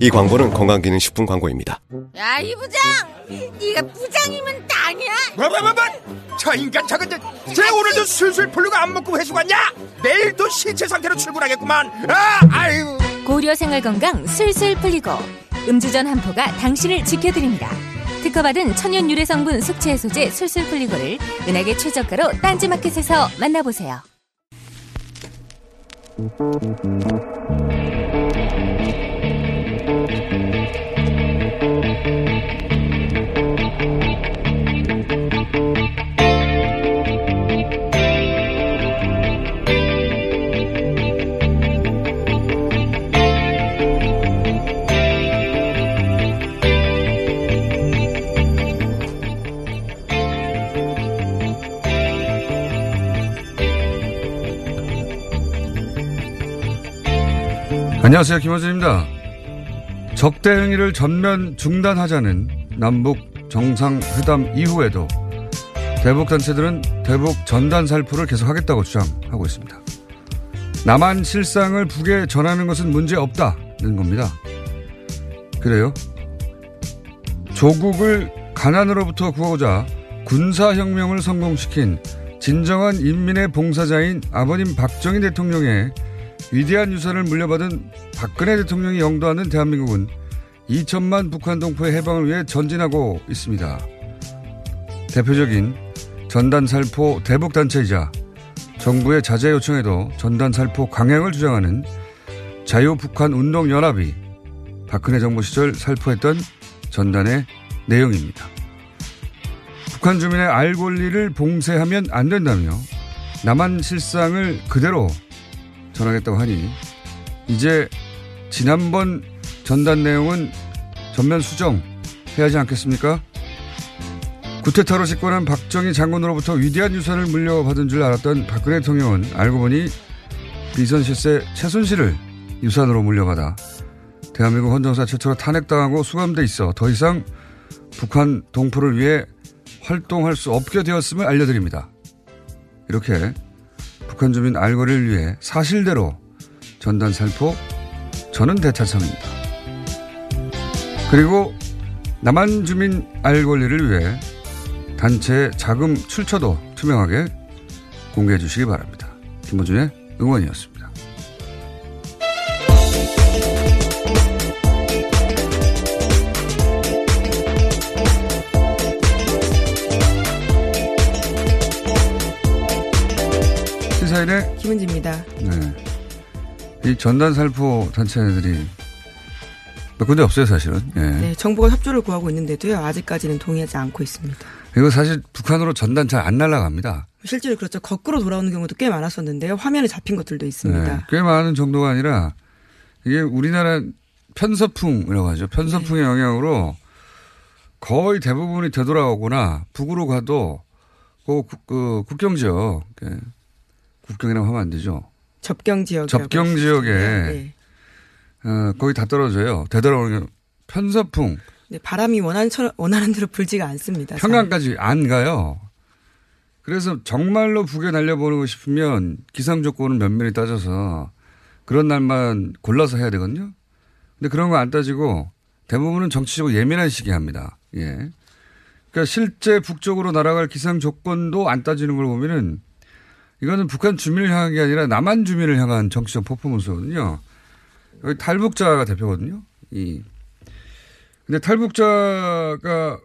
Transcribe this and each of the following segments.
이 광고는 건강기능식품 광고입니다. 야, 이 부장! 네가 부장이면 땅이야? 뭐뭐뭐뭐 저 인간 저건 저, 쟤 오늘도 술술 풀리고 안 먹고 회수 갔냐? 내일도 신체 상태로 출근하겠구만 아 아유 고려 생활 건강 술술 풀리고 음주전 한포가 당신을 지켜드립니다. 특허받은 천연 유래 성분 숙취 해소제 술술 풀리고를 은하계 최저가로 딴지마켓에서 만나보세요. 안녕하세요. 김호준입니다. 적대 행위를 전면 중단하자는 남북 정상회담 이후에도 대북 단체들은 대북 전단 살포를 계속하겠다고 주장하고 있습니다. 남한 실상을 북에 전하는 것은 문제 없다는 겁니다. 그래요? 조국을 가난으로부터 구하고자 군사혁명을 성공시킨 진정한 인민의 봉사자인 아버님 박정희 대통령의 위대한 유산을 물려받은 박근혜 대통령이 영도하는 대한민국은 2천만 북한 동포의 해방을 위해 전진하고 있습니다. 대표적인 전단살포 대북단체이자 정부의 자제 요청에도 전단살포 강행을 주장하는 자유북한 운동연합이 박근혜 정부 시절 살포했던 전단의 내용입니다. 북한 주민의 알 권리를 봉쇄하면 안 된다며 남한 실상을 그대로 전하겠다고 하니 이제 지난번 전단 내용은 전면 수정해야 하지 않겠습니까? 구테타로 집권한 박정희 장군으로부터 위대한 유산을 물려받은 줄 알았던 박근혜 대통령은 알고 보니 비선 실세 최순실을 유산으로 물려받아 대한민국 헌정사 최초로 탄핵당하고 수감돼 있어 더 이상 북한 동포를 위해 활동할 수 없게 되었음을 알려드립니다. 이렇게 북한 주민 알거리를 위해 사실대로 전단 살포 저는 대차청입니다. 그리고 남한 주민 알 권리를 위해 단체 자금 출처도 투명하게 공개해 주시기 바랍니다. 김호준의 응원이었습니다. 김은지입니다. 네. 이 전단 살포 단체들이 몇 군데 없어요, 사실은. 예. 네, 정부가 협조를 구하고 있는데도요, 아직까지는 동의하지 않고 있습니다. 이거 사실 북한으로 전단 잘 안 날아갑니다. 실제로 그렇죠. 거꾸로 돌아오는 경우도 꽤 많았었는데요. 화면에 잡힌 것들도 있습니다. 네, 꽤 많은 정도가 아니라 이게 우리나라 편서풍이라고 하죠. 편서풍의 네. 영향으로 거의 대부분이 되돌아오거나 북으로 가도 그, 국- 그 국경 지역, 그 국경이라고 하면 안 되죠. 접경 지역. 접경 지역에 네. 어, 거의 다 떨어져요. 되돌아오는 게 편서풍 네, 바람이 원하는, 처- 원하는 대로 불지가 않습니다. 평양까지 안 가요. 그래서 정말로 북에 날려보내고 싶으면 기상 조건을 면밀히 따져서 그런 날만 골라서 해야 되거든요. 근데 그런 거 안 따지고 대부분은 정치적으로 예민한 시기에 합니다. 예. 그러니까 실제 북쪽으로 날아갈 기상 조건도 안 따지는 걸 보면은 이거는 북한 주민을 향한 게 아니라 남한 주민을 향한 정치적 퍼포먼스거든요. 여기 탈북자가 대표거든요. 이. 근데 탈북자가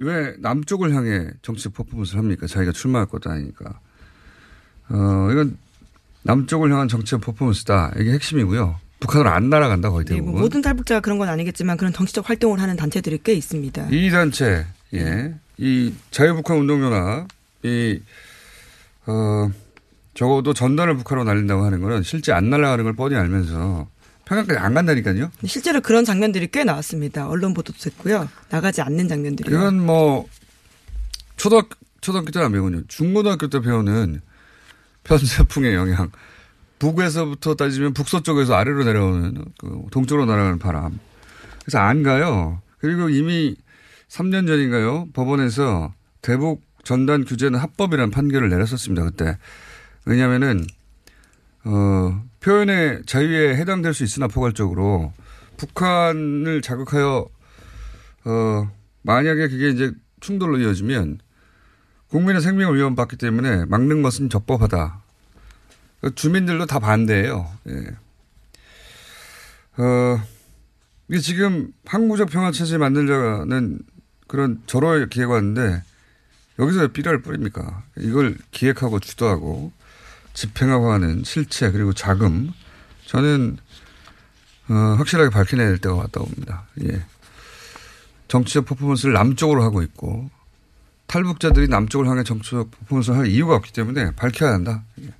왜 남쪽을 향해 정치적 퍼포먼스를 합니까? 자기가 출마할 것도 아니니까. 어, 이건 남쪽을 향한 정치적 퍼포먼스다. 이게 핵심이고요. 북한으로 안 날아간다 거의 네, 대부분. 뭐 모든 탈북자가 그런 건 아니겠지만 그런 정치적 활동을 하는 단체들이 꽤 있습니다. 이 단체, 예. 이 자유북한 운동연합, 이, 어, 적어도 전단을 북한으로 날린다고 하는 거는 실제 안 날아가는 걸 뻔히 알면서 평양까지 안 간다니까요. 실제로 그런 장면들이 꽤 나왔습니다. 언론 보도도 됐고요. 나가지 않는 장면들이요. 그건 뭐, 초등학교, 초등학교 때는 안 배우군요. 중고등학교 때 배우는 편세풍의 영향. 북에서부터 따지면 북서쪽에서 아래로 내려오는 그 동쪽으로 날아가는 바람. 그래서 안 가요. 그리고 이미 3년 전인가요? 법원에서 대북 전단 규제는 합법이라는 판결을 내렸었습니다. 그때. 왜냐면은, 어, 표현의 자유에 해당될 수 있으나 포괄적으로 북한을 자극하여, 어, 만약에 그게 이제 충돌로 이어지면 국민의 생명을 위협받기 때문에 막는 것은 적법하다. 주민들도 다 반대예요. 예. 어, 이게 지금 항구적 평화체제 만들자는 그런 절호의 기회가 왔는데 여기서 왜 삐라를 뿌립니까? 이걸 기획하고 주도하고 집행하고 하는 실체 그리고 자금 저는 어, 확실하게 밝혀내야 될 때가 왔다고 봅니다. 예. 정치적 퍼포먼스를 남쪽으로 하고 있고 탈북자들이 남쪽을 향해 정치적 퍼포먼스를 할 이유가 없기 때문에 밝혀야 한다. 예.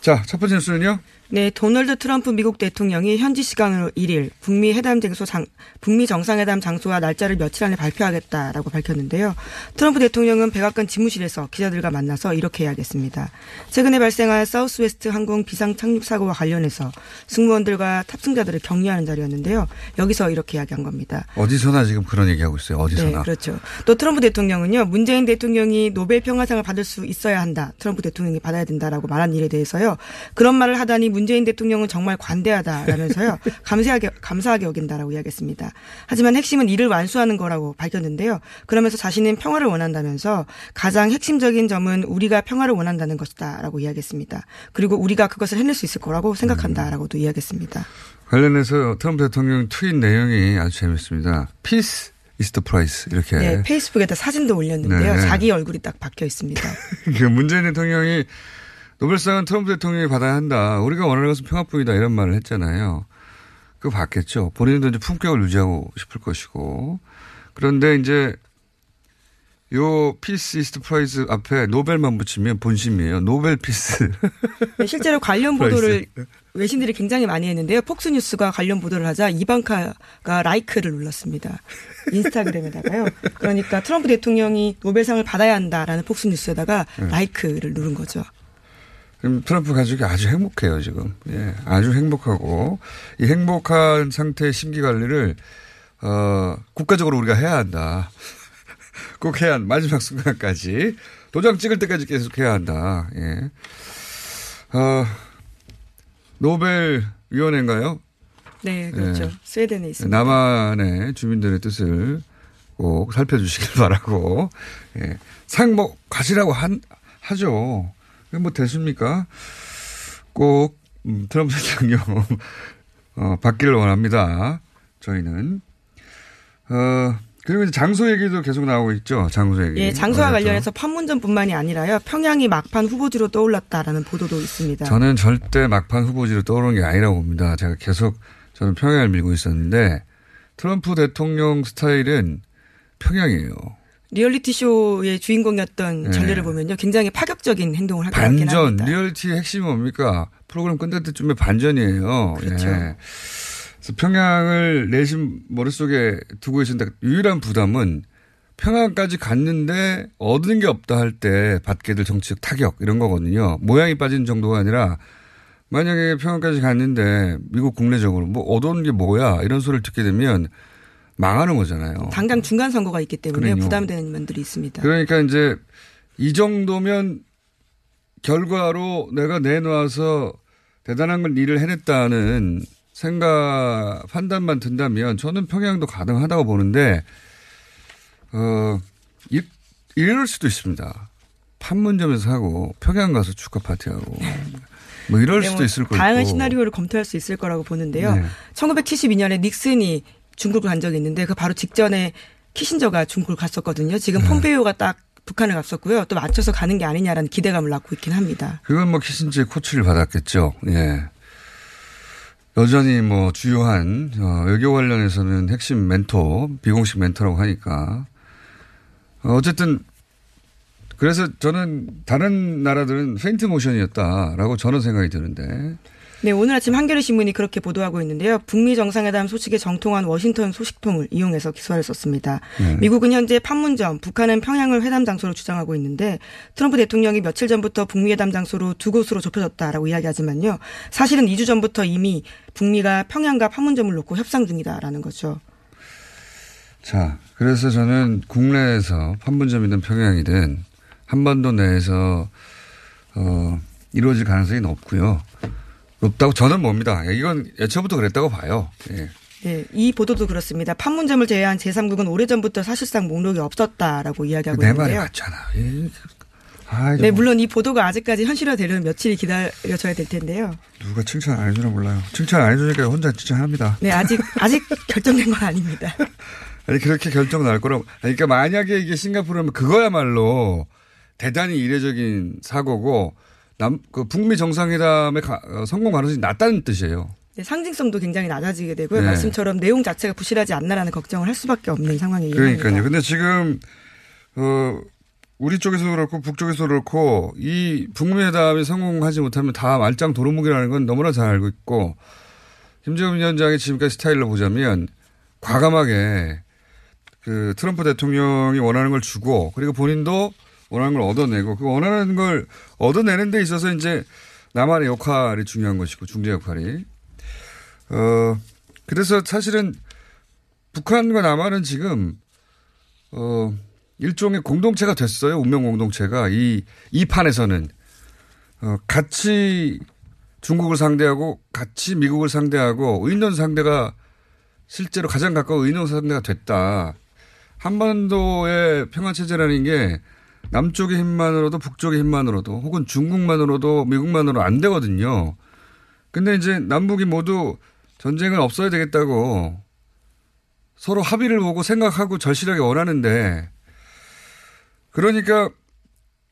자, 첫 번째 뉴스는요. 네, 도널드 트럼프 미국 대통령이 현지 시간으로 1일 북미 회담 장소 장, 북미 정상회담 장소와 날짜를 며칠 안에 발표하겠다라고 밝혔는데요. 트럼프 대통령은 백악관 집무실에서 기자들과 만나서 이렇게 이야기했습니다. 최근에 발생한 사우스웨스트 항공 비상 착륙 사고와 관련해서 승무원들과 탑승자들을 격려하는 자리였는데요. 여기서 이렇게 이야기한 겁니다. 어디서나 지금 그런 얘기하고 있어요. 어디서나. 네, 그렇죠. 또 트럼프 대통령은요, 문재인 대통령이 노벨 평화상을 받을 수 있어야 한다. 트럼프 대통령이 받아야 된다라고 말한 일에 대해서요. 그런 말을 하다니 문재인 대통령은 정말 관대하다라면서요. 감사하게 감사하게 여긴다라고 이야기했습니다. 하지만 핵심은 이를 완수하는 거라고 밝혔는데요. 그러면서 자신은 평화를 원한다면서 가장 핵심적인 점은 우리가 평화를 원한다는 것이다라고 이야기했습니다. 그리고 우리가 그것을 해낼 수 있을 거라고 생각한다라고도 이야기했습니다. 관련해서 트럼프 대통령 트윗 내용이 아주 재밌습니다. Peace is the price 이렇게. 네, 페이스북에다 사진도 올렸는데요. 네. 자기 얼굴이 딱 박혀 있습니다. 그 문재인 대통령이 노벨상은 트럼프 대통령이 받아야 한다. 우리가 원하는 것은 평화뿐이다. 이런 말을 했잖아요. 그거 받겠죠. 본인도 이제 품격을 유지하고 싶을 것이고. 그런데 이제 요 peace is the prize 앞에 노벨만 붙이면 본심이에요. Nobel peace. 네, 실제로 관련 보도를 외신들이 굉장히 많이 했는데요. 폭스뉴스가 관련 보도를 하자 이방카가 like를 눌렀습니다. 인스타그램에다가요. 그러니까 트럼프 대통령이 노벨상을 받아야 한다라는 폭스뉴스에다가 like를 누른 거죠. 그럼 트럼프 가족이 아주 행복해요, 지금. 예, 아주 행복하고, 이 행복한 상태의 심기 관리를, 어, 국가적으로 우리가 해야 한다. 꼭 해야 한다. 마지막 순간까지. 도장 찍을 때까지 계속 해야 한다. 예. 어, 노벨위원회인가요? 네, 그렇죠. 네. 스웨덴에 있습니다. 남한의 주민들의 뜻을 꼭 살펴주시길 바라고, 예. 상뭐 가시라고 한, 하죠. 그게 뭐 됐습니까? 꼭, 음, 트럼프 대통령, 어, 받기를 원합니다. 저희는. 어, 그리고 이제 장소 얘기도 계속 나오고 있죠. 장소 얘기. 예, 장소와 어제도. 관련해서 판문점뿐만이 아니라요. 평양이 막판 후보지로 떠올랐다라는 보도도 있습니다. 저는 절대 막판 후보지로 떠오르는 게 아니라고 봅니다. 제가 계속 저는 평양을 밀고 있었는데 트럼프 대통령 스타일은 평양이에요. 리얼리티 쇼의 주인공이었던 네. 전례를 보면요. 굉장히 파격적인 행동을 할것 같긴 반전, 합니다. 리얼티 핵심이 뭡니까? 프로그램 끝날 때쯤에 반전이에요. 그렇죠. 예. 그래서 평양을 내심 머릿속에 두고 계신다. 유일한 부담은 평양까지 갔는데 얻은 게 없다 할 때 받게 될 정치적 타격 이런 거거든요. 모양이 빠진 정도가 아니라 만약에 평양까지 갔는데 미국 국내적으로 뭐 얻어온 게 뭐야 이런 소리를 듣게 되면 망하는 거잖아요. 당장 중간 선거가 있기 때문에 그럼요. 부담되는 면들이 있습니다. 그러니까 이제 이 정도면 결과로 내가 내놓아서 대단한 걸 일을 해냈다는 생각, 판단만 든다면 저는 평양도 가능하다고 보는데, 어, 이, 이럴 수도 있습니다. 판문점에서 하고 평양 가서 축하 파티하고 뭐 이럴 네, 수도 뭐 있을 거고. 다양한 시나리오를 검토할 수 있을 거라고 보는데요. 네. 1972년에 닉슨이 중국을 간 적이 있는데 그 바로 직전에 키신저가 중국을 갔었거든요. 지금 폼페이오가 딱 북한을 갔었고요. 또 맞춰서 가는 게 아니냐라는 기대감을 낳고 있긴 합니다. 그건 뭐 키신지의 코치를 받았겠죠. 예. 여전히 뭐 주요한 어, 외교 관련해서는 핵심 멘토, 비공식 멘토라고 하니까 어, 어쨌든 그래서 저는 다른 나라들은 페인트 모션이었다라고 저는 생각이 드는데 네, 오늘 아침 한겨레 신문이 그렇게 보도하고 있는데요. 북미 정상회담 소식에 정통한 워싱턴 소식통을 이용해서 기사를 썼습니다. 네. 미국은 현재 판문점, 북한은 평양을 회담 장소로 주장하고 있는데 트럼프 대통령이 며칠 전부터 북미 회담 장소로 두 곳으로 좁혀졌다라고 이야기하지만요. 사실은 2주 전부터 이미 북미가 평양과 판문점을 놓고 협상 중이다라는 거죠. 자, 그래서 저는 국내에서 판문점이든 평양이든 한반도 내에서 어, 이루어질 가능성이 높고요. 높다고 저는 봅니다. 이건 예초부터 그랬다고 봐요. 예. 네, 이 보도도 그렇습니다. 판문점을 제외한 제3국은 오래전부터 사실상 목록이 없었다라고 이야기하고 내 말이 있는데요. 맞잖아. 예. 아, 네, 물론 이 보도가 아직까지 현실화되려면 며칠이 기다려져야 될 텐데요. 누가 칭찬 안 해주나 몰라요. 칭찬 안 해주니까 혼자 칭찬합니다. 네, 아직 아직 결정된 건 아닙니다. 아니 그렇게 결정 날 거라고. 그러니까 만약에 이게 싱가포르면 그거야말로 대단히 이례적인 사고고 남 그 북미 정상회담의 가- 어, 성공 가능성이 낮다는 뜻이에요. 네, 상징성도 굉장히 낮아지게 되고요. 네. 말씀처럼 내용 자체가 부실하지 않나라는 걱정을 할 수밖에 없는 상황이에요. 그러니까요. 근데 지금 어 우리 쪽에서도 그렇고 북쪽에서도 그렇고 이 북미 회담이 성공하지 못하면 다 말짱 도루묵이라는 건 너무나 잘 알고 있고 김정은 위원장의 지금까지 스타일로 보자면 과감하게 그 트럼프 대통령이 원하는 걸 주고 그리고 본인도 원하는 걸 얻어내고 그 원하는 걸 얻어내는 데 있어서 이제 남한의 역할이 중요한 것이고 중재 역할이 어 그래서 사실은 북한과 남한은 지금 어 일종의 공동체가 됐어요. 운명 공동체가 이 이 판에서는 어 같이 중국을 상대하고 같이 미국을 상대하고 의논 상대가 실제로 가장 가까운 의논 상대가 됐다. 한반도의 평화 체제라는 게 남쪽의 힘만으로도 북쪽의 힘만으로도 혹은 중국만으로도 미국만으로 안 되거든요. 근데 이제 남북이 모두 전쟁은 없어야 되겠다고 서로 합의를 보고 생각하고 절실하게 원하는데 그러니까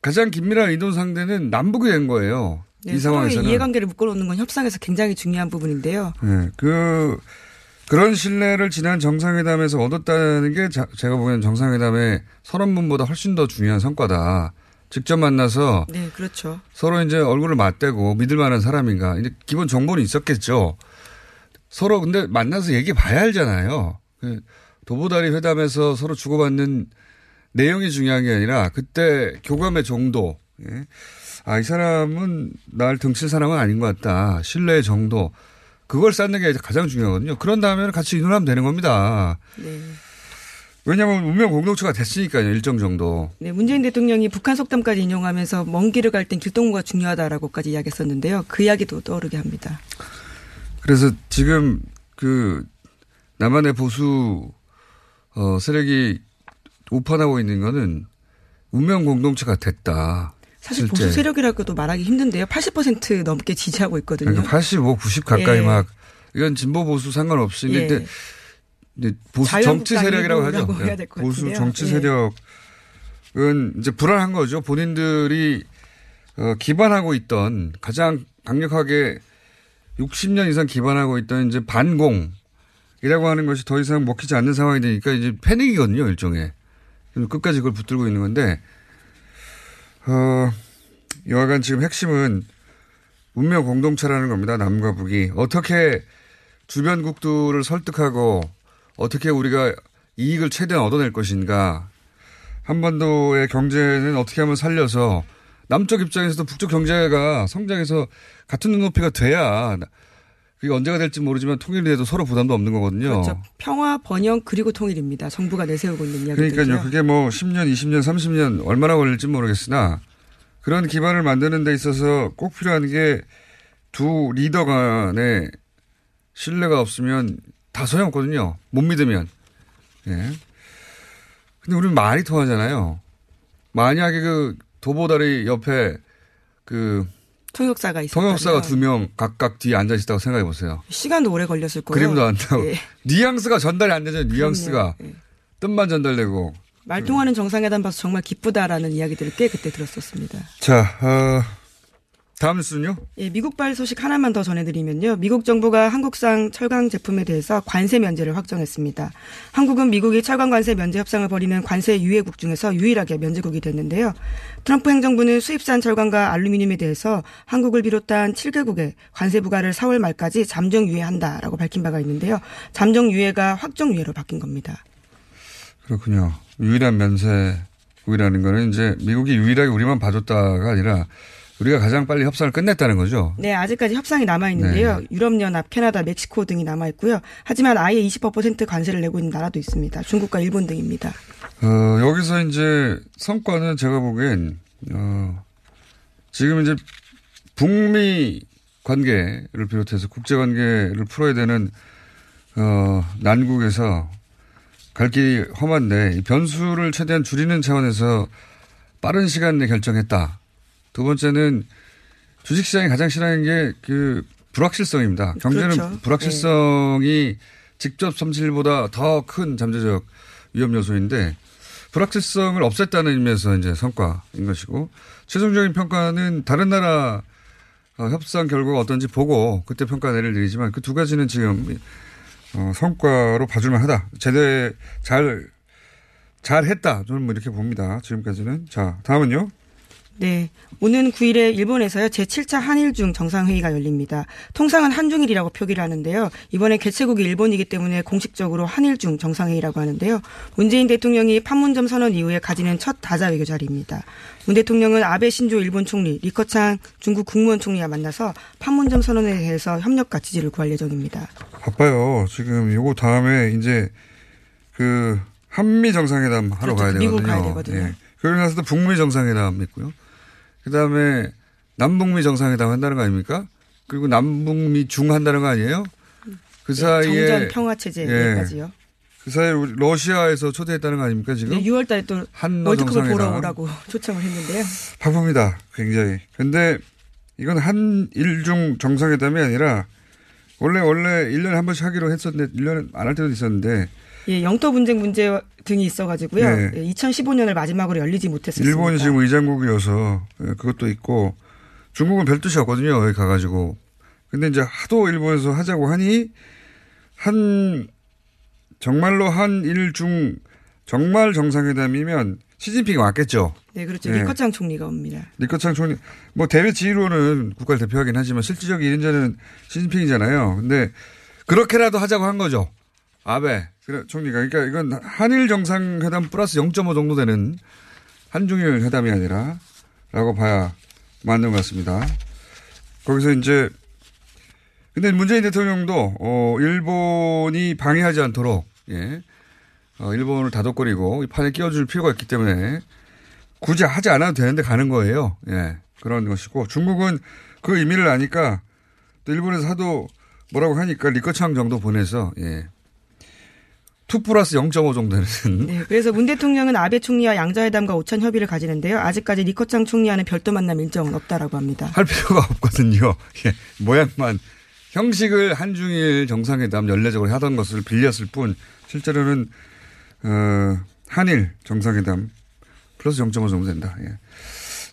가장 긴밀한 의논 상대는 남북이 된 거예요. 네, 이 상황에서는. 이해관계를 묶어놓는 건 협상에서 굉장히 중요한 부분인데요. 네, 그 그런 신뢰를 지난 정상회담에서 얻었다는 게 자- 제가 보기엔 정상회담의 선언문보다 훨씬 더 중요한 성과다. 직접 만나서 네, 그렇죠. 서로 이제 얼굴을 맞대고 믿을 만한 사람인가. 이제 기본 정보는 있었겠죠. 서로 근데 만나서 얘기해 봐야 알잖아요. 그 도보다리 회담에서 서로 주고받는 내용이 중요한 게 아니라 그때 교감의 정도. 예. 아, 이 사람은 날 등칠 사람은 아닌 것 같다. 신뢰의 정도. 그걸 쌓는 게 가장 중요하거든요. 그런 다음에 같이 의논하면 되는 겁니다. 네. 왜냐하면 운명 공동체가 됐으니까요. 일정 정도. 네, 문재인 대통령이 북한 속담까지 인용하면서 먼 길을 갈 땐 길동무가 중요하다라고까지 이야기했었는데요. 그 이야기도 떠오르게 합니다. 그래서 지금 그 남한의 보수 어 세력이 오판하고 있는 거는 운명 공동체가 됐다. 사실 실제. 보수 세력이라고도 말하기 힘든데요. 80% 넘게 지지하고 있거든요. 그러니까 85, 90 가까이 예. 막 이건 진보 보수 상관없이 예. 근데 보수 정치 세력이라고 하죠. 될것 보수. 정치 예. 세력은 이제 불안한 거죠. 본인들이 어, 기반하고 있던 가장 강력하게 60년 이상 기반하고 있던 이제 반공이라고 하는 것이 더 이상 먹히지 않는 상황이 되니까 이제 패닉이거든요, 일종의. 끝까지 그걸 붙들고 있는 건데, 어, 여하간 지금 핵심은 운명 공동체라는 겁니다. 남과 북이. 어떻게 주변국들을 설득하고 어떻게 우리가 이익을 최대한 얻어낼 것인가. 한반도의 경제는 어떻게 하면 살려서 남쪽 입장에서도 북쪽 경제가 성장해서 같은 눈높이가 돼야 그게 언제가 될지 모르지만 통일이 돼도 서로 부담도 없는 거거든요. 그렇죠. 평화, 번영 그리고 통일입니다. 정부가 내세우고 있는 이야기들이요. 그러니까요. 그게 뭐 10년, 20년, 30년 얼마나 걸릴지 모르겠으나 그런 기반을 만드는 데 있어서 꼭 필요한 게 두 리더 간의 신뢰가 없으면 다 소용없거든요. 못 믿으면. 예. 근데 우리는 말이 통하잖아요. 만약에 그 도보다리 옆에 그 통역사가 있었다. 통역사가 두 명 각각 뒤에 앉아 있다고 생각해 보세요. 시간도 오래 걸렸을 거예요. 그림도 안 나고. 예. 뉘앙스가 전달이 안 되죠. 뉘앙스가. 예. 뜻만 전달되고 말통하는 정상회담 봐서 정말 기쁘다라는 이야기들을 꽤 그때 들었었습니다. 자, 어, 다음 뉴스는요? 예, 미국발 소식 하나만 더 전해드리면요. 미국 정부가 한국산 철강 제품에 대해서 관세 면제를 확정했습니다. 한국은 미국이 철강 관세 면제 협상을 벌이는 관세 유예국 중에서 유일하게 면제국이 됐는데요. 트럼프 행정부는 수입산 철강과 알루미늄에 대해서 한국을 비롯한 7개국에 관세 부과를 4월 말까지 잠정 유예한다라고 밝힌 바가 있는데요. 잠정 유예가 확정 유예로 바뀐 겁니다. 그렇군요. 유일한 면세국이라는 거는 이제 미국이 유일하게 우리만 봐줬다가 아니라 우리가 가장 빨리 협상을 끝냈다는 거죠. 네, 아직까지 협상이 남아 있는데요. 네. 유럽연합, 캐나다, 멕시코 등이 남아 있고요. 하지만 아예 20% 관세를 내고 있는 나라도 있습니다. 중국과 일본 등입니다. 어, 여기서 이제 성과는 제가 보기엔, 어, 지금 이제 북미 관계를 비롯해서 국제 관계를 풀어야 되는, 어, 난국에서 갈 길이 험한데, 이 변수를 최대한 줄이는 차원에서 빠른 시간 내에 결정했다. 두 번째는 주식시장이 가장 싫어하는 게 그 불확실성입니다. 경제는 그렇죠. 불확실성이 직접 손실보다 더 큰 잠재적 위험 요소인데 불확실성을 없앴다는 의미에서 이제 성과인 것이고 최종적인 평가는 다른 나라 어, 협상 결과가 어떤지 보고 그때 평가 내리지만 그 두 가지는 지금 어, 성과로 봐줄만 하다. 제대 잘, 잘 했다. 저는 뭐 이렇게 봅니다. 지금까지는. 자, 다음은요. 네. 오는 9일에 일본에서요, 제7차 한일중 정상회의가 열립니다. 통상은 한중일이라고 표기를 하는데요. 이번에 개최국이 일본이기 때문에 공식적으로 한일중 정상회의라고 하는데요. 문재인 대통령이 판문점 선언 이후에 가지는 첫 다자 외교 자리입니다. 문 대통령은 아베 신조 일본 총리, 리커창 중국 국무원 총리와 만나서 판문점 선언에 대해서 협력과 지지를 구할 예정입니다. 바빠요. 지금 요거 다음에 이제 그 한미 정상회담 하러 그렇죠. 가야 미국 되거든요. 가야 되거든요. 예. 그러고 나서 또 북미 정상회담 있고요. 그 다음에 남북미 정상회담 한다는 거 아닙니까? 그리고 남북미 중 한다는 거 아니에요? 그 사이에 네, 정전 평화 체제까지요. 그 사이에 러시아에서 초대했다는 거 아닙니까 지금? 네, 6월 달에 또 월드컵을 보러. 오라고 초청을 했는데요. 바쁩니다. 굉장히. 근데 이건 한일중 정상회담이 아니라 원래 원래 1년에 한 번씩 하기로 했었는데 1년에 안할 때도 있었는데 예, 영토 분쟁 문제 등이 있어가지고요. 네. 예, 2015년을 마지막으로 열리지 못했습니다. 일본이 지금 의장국이어서 예, 그것도 있고 중국은 별 뜻이 없거든요. 여기 가가지고. 근데 이제 하도 일본에서 하자고 하니 한 정말로 한일 중 정말 정상회담이면 시진핑이 왔겠죠. 네, 그렇죠. 네. 리커창 총리가 옵니다. 리커창 총리 뭐 대외 지위로는 국가를 대표하긴 하지만 실질적인 일인자는 시진핑이잖아요. 근데 그렇게라도 하자고 한 거죠. 아베 그래, 총리가 그러니까 이건 한일 정상회담 플러스 0.5 정도 되는 한중일 회담이 아니라 라고 봐야 맞는 것 같습니다. 거기서 이제 근데 문재인 대통령도 어 일본이 방해하지 않도록 예. 어 일본을 다독거리고 이 판에 끼워줄 필요가 있기 때문에 굳이 하지 않아도 되는데 가는 거예요. 예. 그런 것이고 중국은 그 의미를 아니까 또 일본에서 하도 뭐라고 하니까 리커창 정도 보내서 예. 2 플러스 0.5 정도 되는 네, 그래서 문 대통령은 아베 총리와 양자회담과 오찬 협의를 가지는데요. 아직까지 리커창 총리와는 별도 만남 일정은 없다라고 합니다. 할 필요가 없거든요. 예. 모양만 형식을 한중일 정상회담 연례적으로 하던 것을 빌렸을 뿐 실제로는 어, 한일 정상회담 플러스 0.5 정도 된다. 예.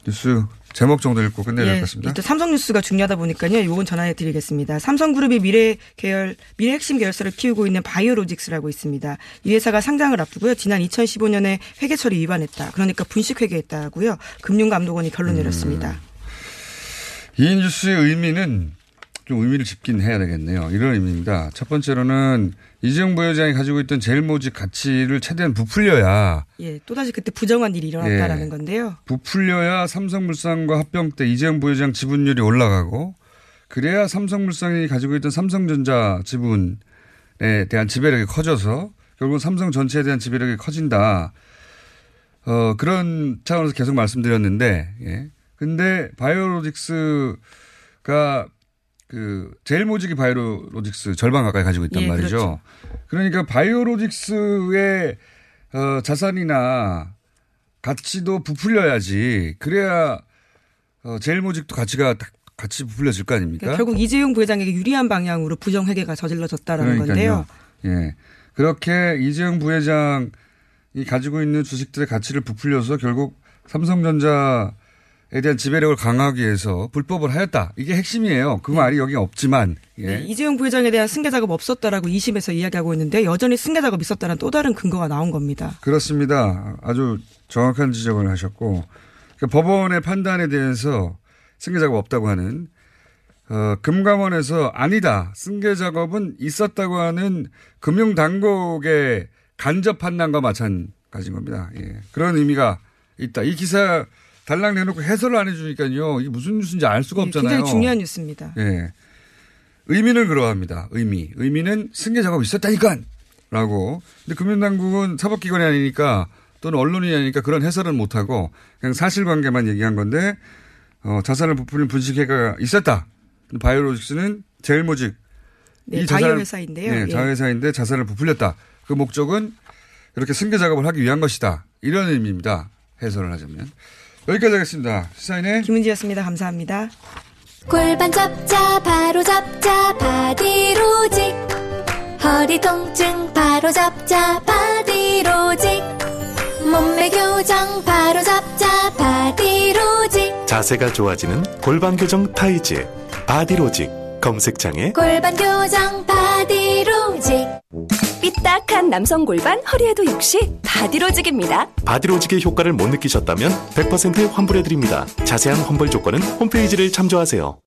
뉴스 제목 정도 읽고 끝내야. 예, 또 삼성뉴스가 중요하다 보니까요. 이건 전화해 드리겠습니다. 삼성그룹이 미래 계열, 미래 핵심 계열사를 키우고 있는 바이오로직스라고 있습니다. 이 회사가 상장을 앞두고요. 지난 2015년에 회계 처리 위반했다. 그러니까 분식 회계했다고요. 금융감독원이 결론 내렸습니다. 이 뉴스의 의미는 좀 의미를 짚긴 해야 되겠네요. 이런 의미입니다. 첫 번째로는 이재용 부회장이 가지고 있던 제일 모직 가치를 최대한 부풀려야 예, 또다시 그때 부정한 일이 일어났다라는 예. 건데요. 부풀려야 삼성물산과 합병 때 이재용 부회장 지분율이 올라가고 그래야 삼성물산이 가지고 있던 삼성전자 지분에 대한 지배력이 커져서 결국 은 삼성 전체에 대한 지배력이 커진다. 어, 그런 차원에서 계속 말씀드렸는데, 예. 근데 바이오로직스가 그 제일 모직이 바이오로직스 절반 가까이 가지고 있단 예, 말이죠. 그렇죠. 그러니까 바이오로직스의 어, 자산이나 가치도 부풀려야지. 그래야 어, 제일 모직도 가치가 다- 같이 부풀려질 거 아닙니까? 그러니까 결국 이재용 부회장에게 유리한 방향으로 부정 회계가 저질러졌다라는 건데요. 예. 그렇게 이재용 부회장 이 가지고 있는 주식들의 가치를 부풀려서 결국 삼성전자에 대한 지배력을 강화하기 위해서 불법을 하였다. 이게 핵심이에요. 그 말이 여기 없지만 예. 네, 이재용 부회장에 대한 승계 작업 없었다라고 2심에서 이야기하고 있는데 여전히 승계 작업 있었다는 또 다른 근거가 나온 겁니다. 그렇습니다. 아주 정확한 지적을 하셨고 그러니까 법원의 판단에 대해서 승계 작업 없다고 하는 어, 금감원에서 아니다. 승계 작업은 있었다고 하는 금융당국의 간접 판단과 마찬가지인 겁니다. 예. 그런 의미가 있다. 이 기사 달랑 내놓고 해설을 안 해주니까요. 이게 무슨 뉴스인지 알 수가 네, 없잖아요. 굉장히 중요한 뉴스입니다. 예. 의미는 그러합니다. 의미. 의미는 승계 작업이 있었다니까! 라고. 근데 금융당국은 사법기관이 아니니까 또는 언론이 아니니까 그런 해설은 못하고 그냥 사실관계만 얘기한 건데, 어, 자산을 부풀린 분식회가 있었다. 바이오로직스는 제일모직. 네, 이 바이오 자산을- 회사인데요. 네, 예. 자회사인데 자산을 부풀렸다. 그 목적은 이렇게 승계 작업을 하기 위한 것이다. 이런 의미입니다. 해설을 하자면. 여기까지 하겠습니다. 시사인의 김은지였습니다. 감사합니다. 골반 잡자 바로 잡자 바디로직 허리 통증 바로 잡자 바디로직 몸매 교정 바로 잡자 바디로직 자세가 좋아지는 골반 교정 타이즈 바디로직 검색창에 골반 교정 바디로직 삐딱한 남성 골반 허리에도 역시 바디로직입니다 바디로직의 효과를 못 느끼셨다면 100% 환불해드립니다. 자세한 환불 조건은 홈페이지를 참조하세요.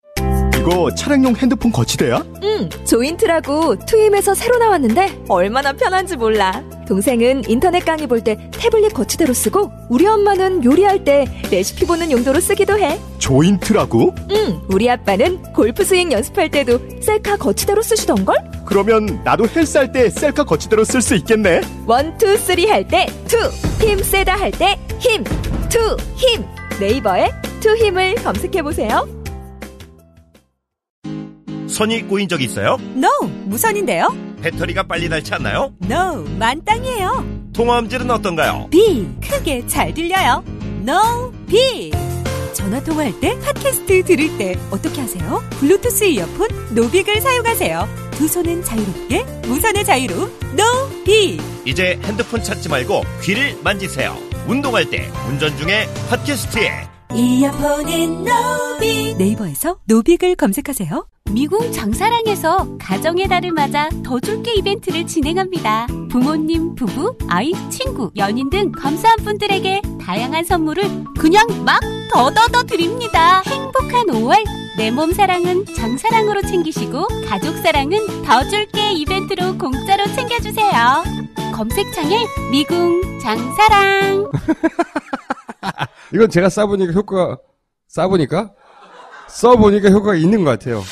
이거 차량용 핸드폰 거치대야? 응, 조인트라고 투힘에서 새로 나왔는데 얼마나 편한지 몰라. 동생은 인터넷 강의 볼 때 태블릿 거치대로 쓰고 우리 엄마는 요리할 때 레시피 보는 용도로 쓰기도 해. 조인트라고? 응, 우리 아빠는 골프 스윙 연습할 때도 셀카 거치대로 쓰시던걸? 그러면 나도 헬스할 때 셀카 거치대로 쓸 수 있겠네. one, two, three 할 때 two, 힘 세다 할 때 힘, 투힘. 네이버에 투힘을 검색해 보세요. 선이 꼬인 적 있어요? No, 무선인데요? 배터리가 빨리 닳지 않나요? No, 만땅이에요. 통화음질은 어떤가요? Big, 크게 잘 들려요. 노빅. 전화 통화할 때, 팟캐스트 들을 때 어떻게 하세요? 블루투스 이어폰 노빅을 사용하세요. 두 손은 자유롭게, 무선의 자유로 노빅. 이제 핸드폰 찾지 말고 귀를 만지세요. 운동할 때, 운전 중에 팟캐스트에 이어폰은 노빅. 네이버에서 노빅을 검색하세요. 미궁 장사랑에서 가정의 달을 맞아 더 줄게 이벤트를 진행합니다. 부모님, 부부, 아이, 친구, 연인 등 감사한 분들에게 다양한 선물을 그냥 막 더더더 드립니다. 행복한 5월 내 몸 사랑은 장사랑으로 챙기시고 가족 사랑은 더 줄게 이벤트로 공짜로 챙겨주세요. 검색창에 미궁 장사랑 이건 제가 싸보니까 효과가, 싸보니까? 써보니까 효과가 있는 것 같아요.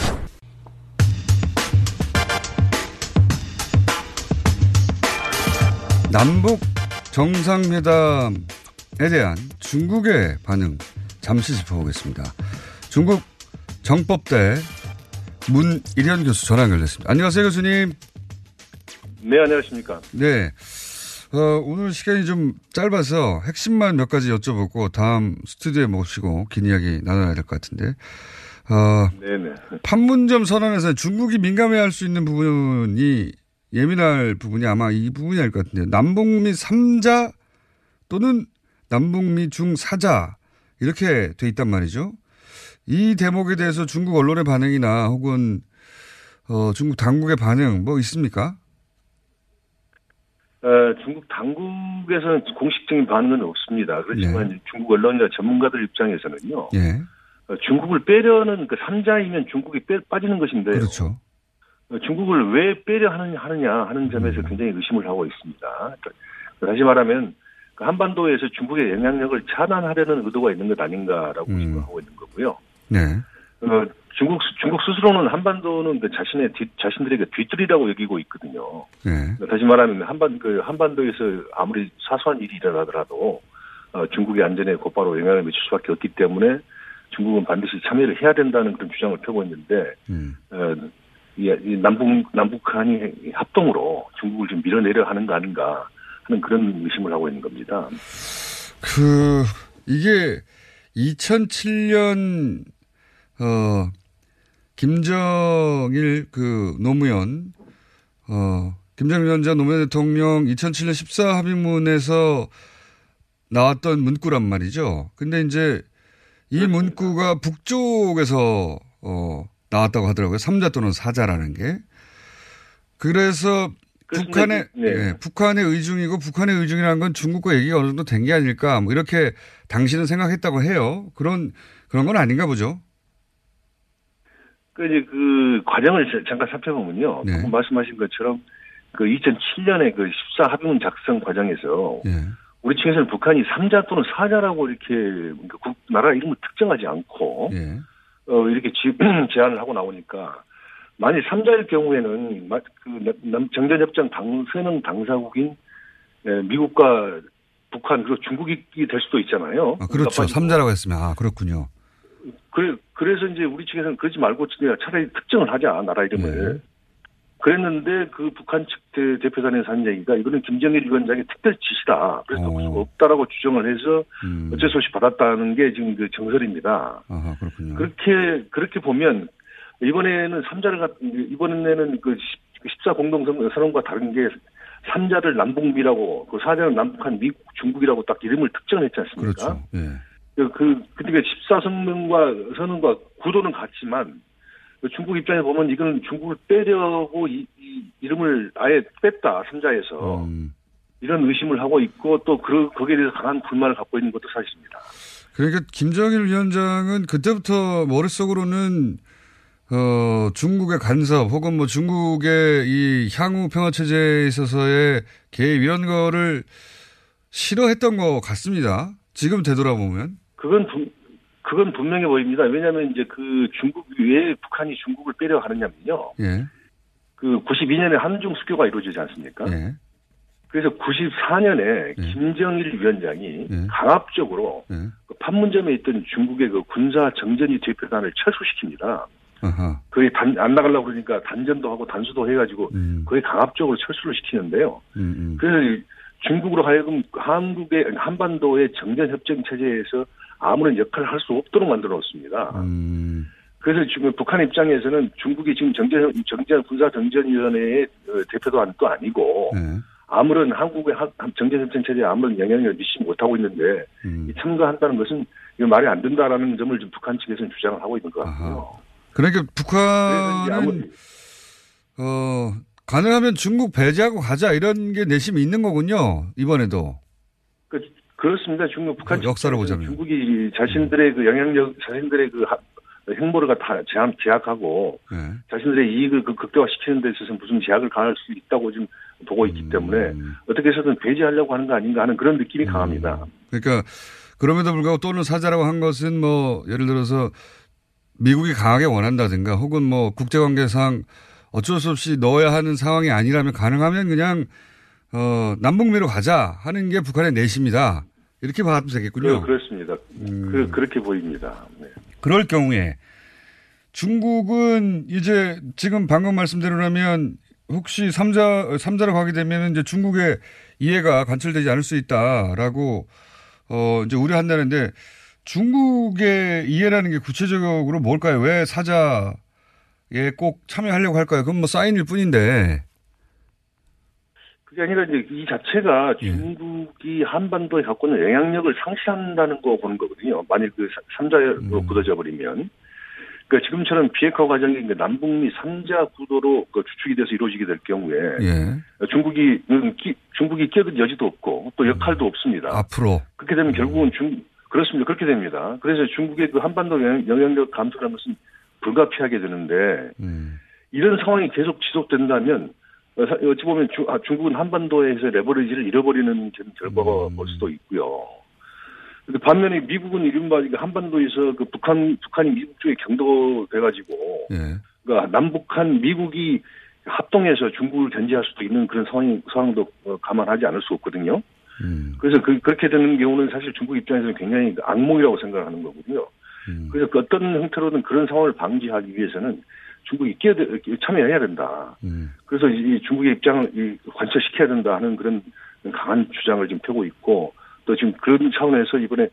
남북 정상회담에 대한 중국의 반응 잠시 짚어보겠습니다. 중국 정법대 문일현 교수 전화 연결됐습니다. 안녕하세요 교수님. 네, 안녕하십니까. 네. 어, 오늘 시간이 좀 짧아서 핵심만 몇 가지 여쭤보고 다음 스튜디오에 모시고 긴 이야기 나눠야 될 것 같은데. 어, 네네. 판문점 선언에서 중국이 민감해 할 수 있는 부분이 예민할 부분이 아마 이 부분이 알것 같은데요. 남북미 3자 또는 남북미 중 4자 이렇게 돼 있단 말이죠. 이 대목에 대해서 중국 언론의 반응이나 혹은 어, 중국 당국의 반응 뭐 있습니까? 어, 중국 당국에서는 공식적인 반응은 없습니다. 그렇지만 네. 중국 언론이나 전문가들 입장에서는요. 예. 어, 중국을 빼려는 그 3자이면 중국이 빼, 빠지는 것인데요. 그렇죠. 어, 중국을 왜 빼려 하느냐, 하느냐 하는 점에서 음. 굉장히 의심을 하고 있습니다. 다시 말하면 그 한반도에서 중국의 영향력을 차단하려는 의도가 있는 것 아닌가라고 음. 생각하고 있는 거고요. 네. 어, 중국 스- 중국 스스로는 한반도는 그 자신의 뒤, 자신들에게 뒤뜰이라고 여기고 있거든요. 네. 다시 말하면 한반 그 한반도에서 아무리 사소한 일이 일어나더라도 어, 중국의 안전에 곧바로 영향을 미칠 수밖에 없기 때문에 중국은 반드시 참여를 해야 된다는 그런 주장을 펴고 있는데 음. 어, 이, 이 남북 남북한이 합동으로 중국을 좀 밀어내려 하는 거 아닌가 하는 그런 의심을 하고 있는 겁니다. 그 이게 2007년 어 김정일 그 노무현 어 김정일 위원장 노무현 대통령 2007년 14 합의문에서 나왔던 문구란 말이죠. 근데 이제 이 문구가 북쪽에서 어, 나왔다고 하더라고요. 3자 또는 4자라는 게. 그래서 북한의 네. 예, 북한의 의중이고 북한의 의중이라는 건 중국과 얘기가 어느 정도 된 게 아닐까 뭐 이렇게 당신은 생각했다고 해요. 그런 그런 건 아닌가 보죠. 그 이제 그 과정을 자- 잠깐 살펴보면요. 네. 말씀하신 것처럼 그 2007년에 그 14 합의문 작성 과정에서 예. 우리 측에서는 북한이 3자 또는 4자라고 이렇게 그 국- 나라 이름을 특정하지 않고 예. 어, 이렇게 지, 제안을 하고 나오니까 만일 3자일 경우에는 마- 그 정전협정 당선은 당사국인 에, 미국과 북한 그리고 중국이 될 수도 있잖아요. 아, 그렇죠. 3자라고 했으면 아 그렇군요. 그래, 그래서 이제 우리 측에서는 그러지 말고 차라리 특정을 하자, 나라 이름을. 그랬는데 그 북한 측 대, 대표단에서 한 얘기가 이거는 김정일 위원장의 특별 지시다. 그래서 어. 수가 없다라고 주장을 해서 음. 어쩔 수 없이 받았다는 게 지금 그 정설입니다. 아하, 그렇군요. 그렇게, 그렇게 보면 이번에는 3자를, 갖, 이번에는 그 14 공동선언과 다른 게 3자를 남북미라고 그 4자는 남북한 미국, 중국이라고 딱 이름을 특정했지 않습니까? 그렇죠. 예. 그, 그, 그러니까 14선명과 선언과 구도는 같지만, 그 중국 입장에 보면 이거는 중국을 빼려고 이, 이 이름을 아예 뺐다, 3자에서. 음. 이런 의심을 하고 있고, 또 그, 거기에 대해서 강한 불만을 갖고 있는 것도 사실입니다. 그러니까 김정일 위원장은 그때부터 머릿속으로는 어, 중국의 간섭 혹은 뭐 중국의 이 향후 평화 체제에 있어서의 개입 이런 거를 싫어했던 것 같습니다. 지금 되돌아보면. 그건 분, 그건 분명해 보입니다. 왜냐하면 이제 그 중국 왜 북한이 중국을 빼려 하느냐면요. 예. 그 92년에 한중 수교가 이루어지지 않습니까? 예. 그래서 94년에 김정일 위원장이 강압적으로 예. 그 판문점에 있던 중국의 그 군사 정전이 대표단을 철수시킵니다. 아하. 거의 단, 안 나가려고 그러니까 단전도 하고 단수도 해가지고 거의 강압적으로 철수를 시키는데요. 음, 음. 그래서 중국으로 하여금 한국의 한반도의 정전 협정 체제에서 아무런 역할을 할 수 없도록 만들어 놓습니다. 음. 그래서 지금 북한 입장에서는 중국이 지금 정전 정전 군사 정전위원회의 어, 대표도 아니고 네. 아무런 한국의 하- 정전 협정 체제에 아무런 영향을 미치지 못하고 있는데 음. 이 참가한다는 것은 이거 말이 안 된다라는 점을 지금 북한 측에서는 주장을 하고 있는 것 같고요. 그러니까 북한은 어, 가능하면 중국 배제하고 가자 이런 게 내심이 있는 거군요. 이번에도. 그, 그렇습니다. 중국 북한 어, 역사를 보자면. 중국이 자신들의 그 영향력, 자신들의 그 하- 행보를 다 제한, 제약하고 네. 자신들의 이익을 그 극대화시키는 데 있어서 무슨 제약을 가할 수 있다고 지금 보고 있기 때문에 음. 어떻게 해서든 배제하려고 하는 거 아닌가 하는 그런 느낌이 강합니다. 그러니까 그럼에도 불구하고 또는 사자라고 한 것은 뭐 예를 들어서 미국이 강하게 원한다든가 혹은 뭐 국제관계상 어쩔 수 없이 넣어야 하는 상황이 아니라면 가능하면 그냥 어 남북미로 가자 하는 게 북한의 내심이다. 이렇게 봐도 되겠군요. 그, 그렇습니다. 그, 그렇게 보입니다. 네. 그럴 경우에 중국은 이제 지금 방금 말씀대로라면 혹시 삼자 삼자로 가게 되면 이제 중국의 이해가 관철되지 않을 수 있다라고 어 이제 우려한다는데 중국의 이해라는 게 구체적으로 뭘까요? 왜 사자에 꼭 참여하려고 할까요? 그건 뭐 사인일 뿐인데. 그게 아니라 이제 이 자체가 예. 중국이 한반도에 갖고 있는 영향력을 상실한다는 거 보는 거거든요. 만일 그 삼자로 음. 굳어져 버리면. 그러니까 지금처럼 비핵화 과정이 이제 남북미 삼자 구도로 그 주축이 돼서 이루어지게 될 경우에 예. 중국이 음, 끼- 중국이 끼어들 여지도 없고 또 역할도 없습니다. 음. 앞으로. 그렇게 되면 결국은 중 그렇습니다. 그렇게 됩니다. 그래서 중국의 그 한반도 영향- 영향력 감소라는 것은 불가피하게 되는데 음. 이런 상황이 계속 지속된다면 어, 사- 어찌 보면 중, 아, 중국은 한반도에서 레버리지를 잃어버리는 전 결과가 음. 올 수도 있고요. 반면에 미국은 이른바 한반도에서 그 북한 북한이 미국 쪽에 경도돼가지고 예. 그러니까 남북한 미국이 합동해서 중국을 견제할 수도 있는 그런 상황 상황도 어, 감안하지 않을 수 없거든요. 음. 그래서 그, 그렇게 되는 경우는 사실 중국 입장에서는 굉장히 악몽이라고 생각하는 거거든요. 음. 그래서 그 어떤 형태로든 그런 상황을 방지하기 위해서는 중국이 끼어들, 참여해야 된다. 음. 그래서 이 중국의 입장을 이 관철시켜야 된다 하는 그런 강한 주장을 지금 펴고 있고 또 지금 그런 차원에서 이번에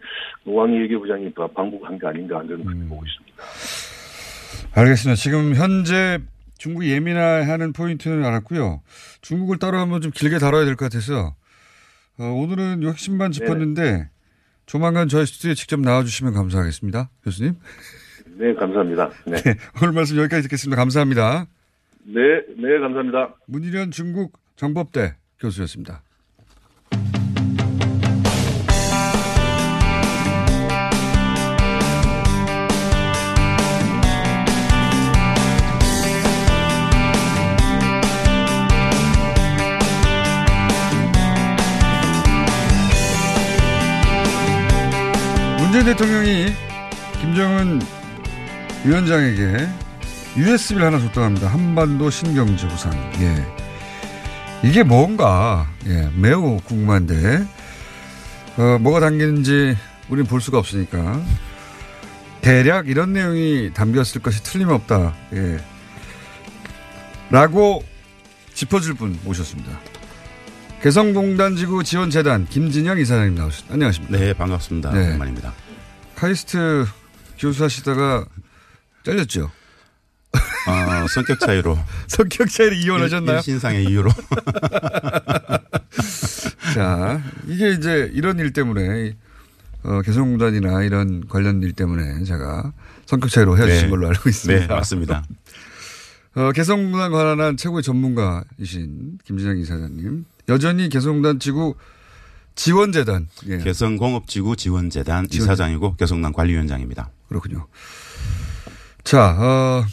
왕이 외교부장이 방북한 게 아닌가 하는 그런 음. 보고 있습니다. 알겠습니다. 지금 현재 중국이 예민해하는 포인트는 알았고요. 중국을 따로 한번 좀 길게 다뤄야 될 것 같아서 어, 오늘은 요 핵심만 짚었는데 조만간 저희 스튜디오에 직접 나와주시면 감사하겠습니다. 교수님. 네, 감사합니다. 네. 오늘 말씀 여기까지 듣겠습니다. 감사합니다. 네, 네, 감사합니다. 문일현 중국 정법대 교수였습니다. 문재인 대통령이 김정은 위원장에게 USB를 하나 줬다고 합니다. 한반도 신경제 구상. 예. 이게 뭔가, 예, 매우 궁금한데, 어, 뭐가 담기는지 우린 볼 수가 없으니까. 대략 이런 내용이 담겼을 것이 틀림없다. 예. 라고 짚어줄 분 모셨습니다. 개성공단지구 지원재단 김진영 이사장님 나오셨습니다. 안녕하십니까. 네, 반갑습니다. 네. 오랜만입니다. 카이스트 교수 하시다가 잘렸죠? 어, 성격 차이로. 성격 차이로 이혼하셨나요? 일, 신상의 이유로. 자, 이게 이제 이런 일 때문에, 어, 개성공단이나 이런 관련 일 때문에 제가 성격 차이로 헤어지신 네. 걸로 알고 있습니다. 네, 맞습니다. 어, 개성공단 관한한 최고의 전문가이신 김진영 이사장님. 여전히 개성공단 지구 지원재단. 예. 개성공업지구 지원재단 지원- 이사장이고 개성난 관리위원장입니다. 그렇군요. 자, 어,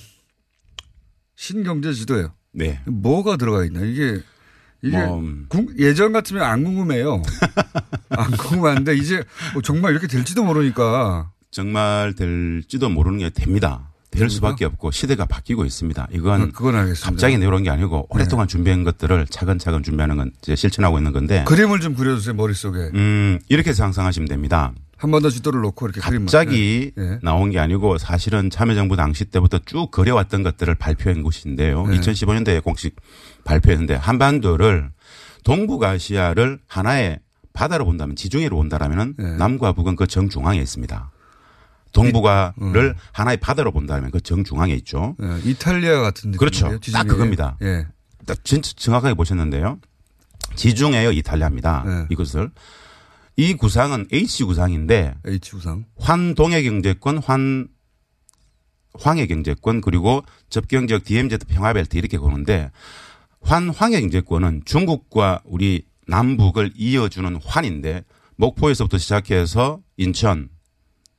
신경제 지도예요. 네. 뭐가 들어가 있나 이게 이게 뭐, 음. 궁- 예전 같으면 안 궁금해요. 안 궁금한데 이제 뭐 정말 이렇게 될지도 모르니까 정말 될지도 모르는 게 됩니다. 될 수밖에 없고 시대가 바뀌고 있습니다. 이건 알겠습니다. 갑자기 내려온 게 아니고 오랫동안 준비한 것들을 차근차근 준비하는 건 이제 실천하고 있는 건데 그림을 좀 그려주세요 머릿속에 음, 이렇게 상상하시면 됩니다. 한 번더 지도를 놓고 이렇게 갑자기 네. 나온 게 아니고 사실은 참여정부 당시 때부터 쭉 그려왔던 것들을 발표한 것인데요. 네. 2015년도에 공식 발표했는데 한반도를 동북아시아를 하나의 바다로 본다면 지중해로 본다라면 네. 남과 북은 그 정중앙에 있습니다. 동북아를 하나의 바다로 본다면 그 정중앙에 있죠. 네, 이탈리아 같은 느낌 그렇죠. 딱 그겁니다. 예. 딱 진짜 정확하게 보셨는데요. 지중해요 이탈리아입니다. 네. 이것을 이 구상은 H 구상인데 H 구상 환동해 경제권, 환 황해 경제권 그리고 접경 지역 DMZ 평화벨트 이렇게 보는데 환 황해 경제권은 중국과 우리 남북을 이어주는 환인데 목포에서부터 시작해서 인천,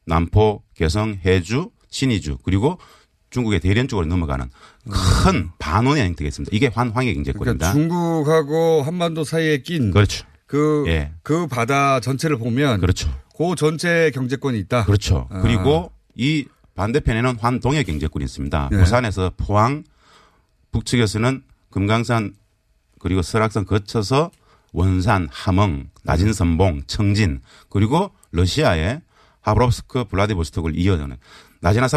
남포, 개성, 해주, 신의주 그리고 중국의 대련 쪽으로 넘어가는 큰 반원의 형태겠습니다. 이게 환황해 경제권입니다. 그러니까 중국하고 한반도 사이에 낀 그렇죠. 그, 예. 그 바다 전체를 보면 그렇죠. 그 전체 경제권이 있다. 그렇죠. 아. 그리고 이 반대편에는 환동해 경제권이 있습니다. 네. 부산에서 포항, 북측에서는 금강산 그리고 설악산 거쳐서 원산, 함흥, 나진선봉, 청진 그리고 러시아의 하브롭스크, 블라디보스톡을 이어가는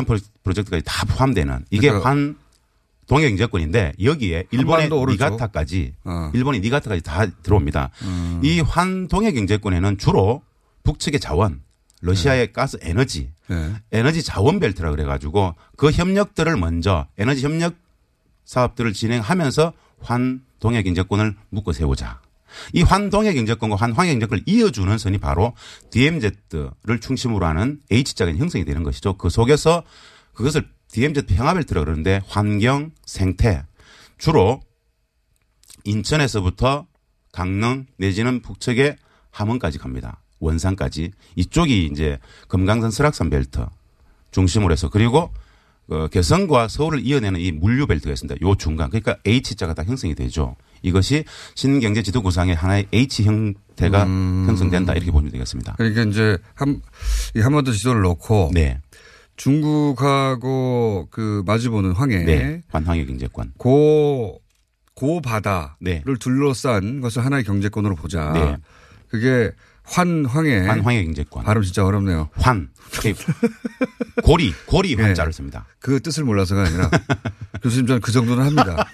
프로- 프로젝트까지 다 포함되는 이게 그러니까 환 동해 경제권인데 여기에 일본의. 니가타까지 어. 일본의 니가타까지 다 들어옵니다. 음. 이 환동해 경제권에는 주로 북측의 자원, 러시아의 가스 에너지, 네. 에너지 자원 벨트라 그래 가지고 그 협력들을 먼저 에너지 협력 사업들을 진행하면서 환동해 경제권을 묶어 세우자. 이 환동해 경제권과 환황해 경제권을 이어주는 선이 바로 DMZ를 중심으로 하는 H자가 형성이 되는 것이죠. 그 속에서 그것을 DMZ 평화벨트라 그러는데 환경, 생태 주로 인천에서부터 강릉 내지는 북측의 함흥까지 갑니다. 원산까지 이쪽이 이제 금강산 설악산 벨트 중심으로 해서 그리고 어, 개성과 서울을 이어내는 이 물류 벨트가 있습니다. 요 중간 그러니까 H자가 다 형성이 되죠. 이것이 신경제 지도 구상의 하나의 H 형태가 음. 형성된다 이렇게 보면 되겠습니다. 그러니까 이제 한, 이 한반도 지도를 놓고. 네. 중국하고 그 마주보는 황해. 네. 환황의 경제권. 고, 고 바다를 네. 둘러싼 것을 하나의 경제권으로 보자. 네. 그게 환황해. 환황의 경제권. 발음 진짜 어렵네요. 환. 고리, 고리 네. 환자를 씁니다. 그 뜻을 몰라서가 아니라 교수님 저는 그 정도는 합니다.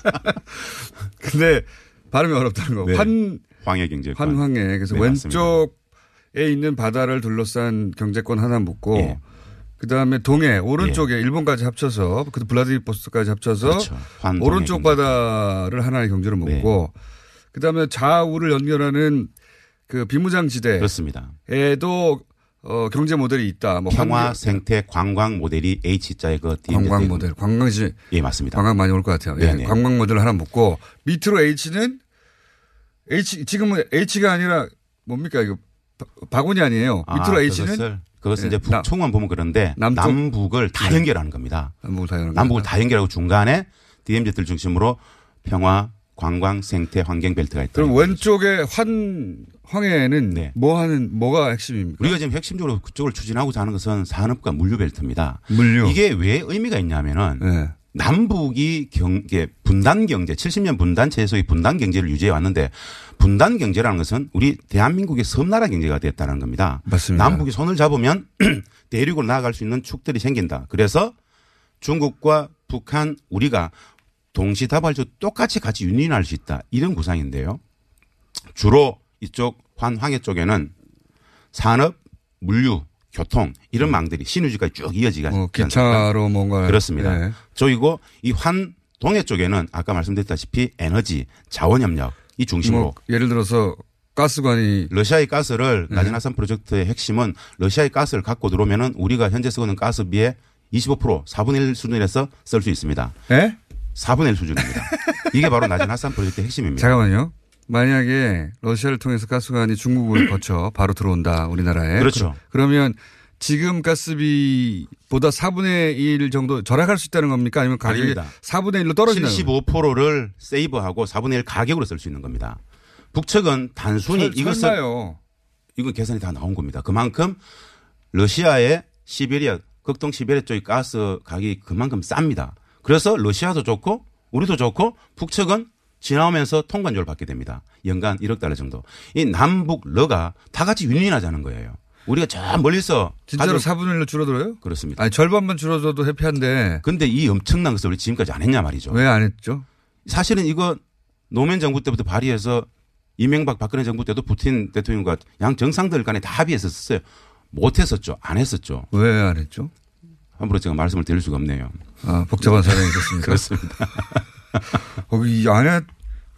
근데 발음이 어렵다는 거. 네. 환 황해 경제권. 환황해. 그래서 네. 왼쪽에 있는 바다를 둘러싼 경제권 하나 묻고 예. 그다음에 동해 오른쪽에 일본까지 합쳐서 그 블라디보스토크까지 합쳐서 예. 그렇죠. 오른쪽 바다를 하나의 경제로 먹고 네. 그다음에 좌우를 연결하는 그 비무장 지대 그렇습니다. 에도 어, 경제 모델이 있다. 뭐 평화 환경- 생태 관광 모델이 H자의 그 관광 모델, 관광지 예 맞습니다. 관광 많이 올 것 같아요. 예, 네네. 관광 모델을 하나 묶고 밑으로 H는 H 지금은 H가 아니라 뭡니까 이거 바- 바구니 아니에요. 밑으로 아, H는 그것을, 그것은 예, 이제 북쪽만 보면 그런데 남쪽? 남북 을 다 네. 연결하는 겁니다. 남북을 다 연결하는 남북을 다 연결하고 중간에 DMZ를 중심으로 평화, 관광, 생태, 환경 벨트가 있다. 그럼 왼쪽에 환 황해는 네. 뭐 하는 뭐가 핵심입니까? 우리가 지금 핵심적으로 그쪽을 추진하고자 하는 것은 산업과 물류 벨트입니다. 물류. 이게 왜 의미가 있냐면은 네. 남북이 경계 분단 경제 70년 분단 체소의 분단 경제를 유지해 왔는데 분단 경제라는 것은 우리 대한민국의 섬나라 경제가 됐다는 겁니다. 맞습니다. 남북이 손을 잡으면 대륙으로 나아갈 수 있는 축들이 생긴다. 그래서 중국과 북한 우리가 동시다발적 똑같이 같이 유인할 수 있다. 이런 구상인데요. 주로 이쪽 환황해 쪽에는 산업, 물류, 교통 이런 망들이 신유지까지 쭉 이어지가 어, 기차로 뭔가 그렇습니다. 네. 저이고 이 환 동해 쪽에는 아까 말씀드렸다시피 에너지, 자원 협력 이 중심으로 뭐 예를 들어서 가스관이 러시아의 가스를 네. 나진하산 프로젝트의 핵심은 러시아의 가스를 갖고 들어오면은 우리가 현재 쓰고 있는 가스비의 25% 4분의 1 수준에서 쓸 수 있습니다. 예? 4분의 1 수준입니다. 이게 바로 나진하산 프로젝트의 핵심입니다. 잠깐만요. 만약에 러시아를 통해서 가스관이 중국을 거쳐 바로 들어온다 우리나라에. 그렇죠. 그, 러면 지금 가스비보다 4분의 1 정도 절약할 수 있다는 겁니까? 아니면 가격이 아닙니다. 4분의 1로 떨어진다? 75%를 세이브하고 4분의 1 가격으로 쓸 수 있는 겁니다. 북측은 단순히 설- 이것을. 이건 계산이 다 나온 겁니다. 그만큼 러시아의 시베리아 극동 시베리아 쪽의 가스 가격이 그만큼 쌉니다. 그래서 러시아도 좋고 우리도 좋고 북측은 지나오면서 통관료를 받게 됩니다. 연간 1억 달러 정도. 이 남북 러가 다 같이 윈윈하자는 거예요. 우리가 저 멀리서 진짜로 가족- 4분의 1로 줄어들어요? 그렇습니다. 아니 절반만 줄어들어도 해피한데 근데 이 엄청난 것을 우리 지금까지 안 했냐 말이죠. 왜 안 했죠? 사실은 이거 노무현 정부 때부터 발의해서 이명박 박근혜 정부 때도 푸틴 대통령과 양 정상들 간에 다 합의했었어요. 못 했었죠. 안 했었죠. 왜 안 했죠? 함부로 제가 말씀을 드릴 수가 없네요. 아, 복잡한 사정이 있었습니까? 그렇습니다. 거기 이 안에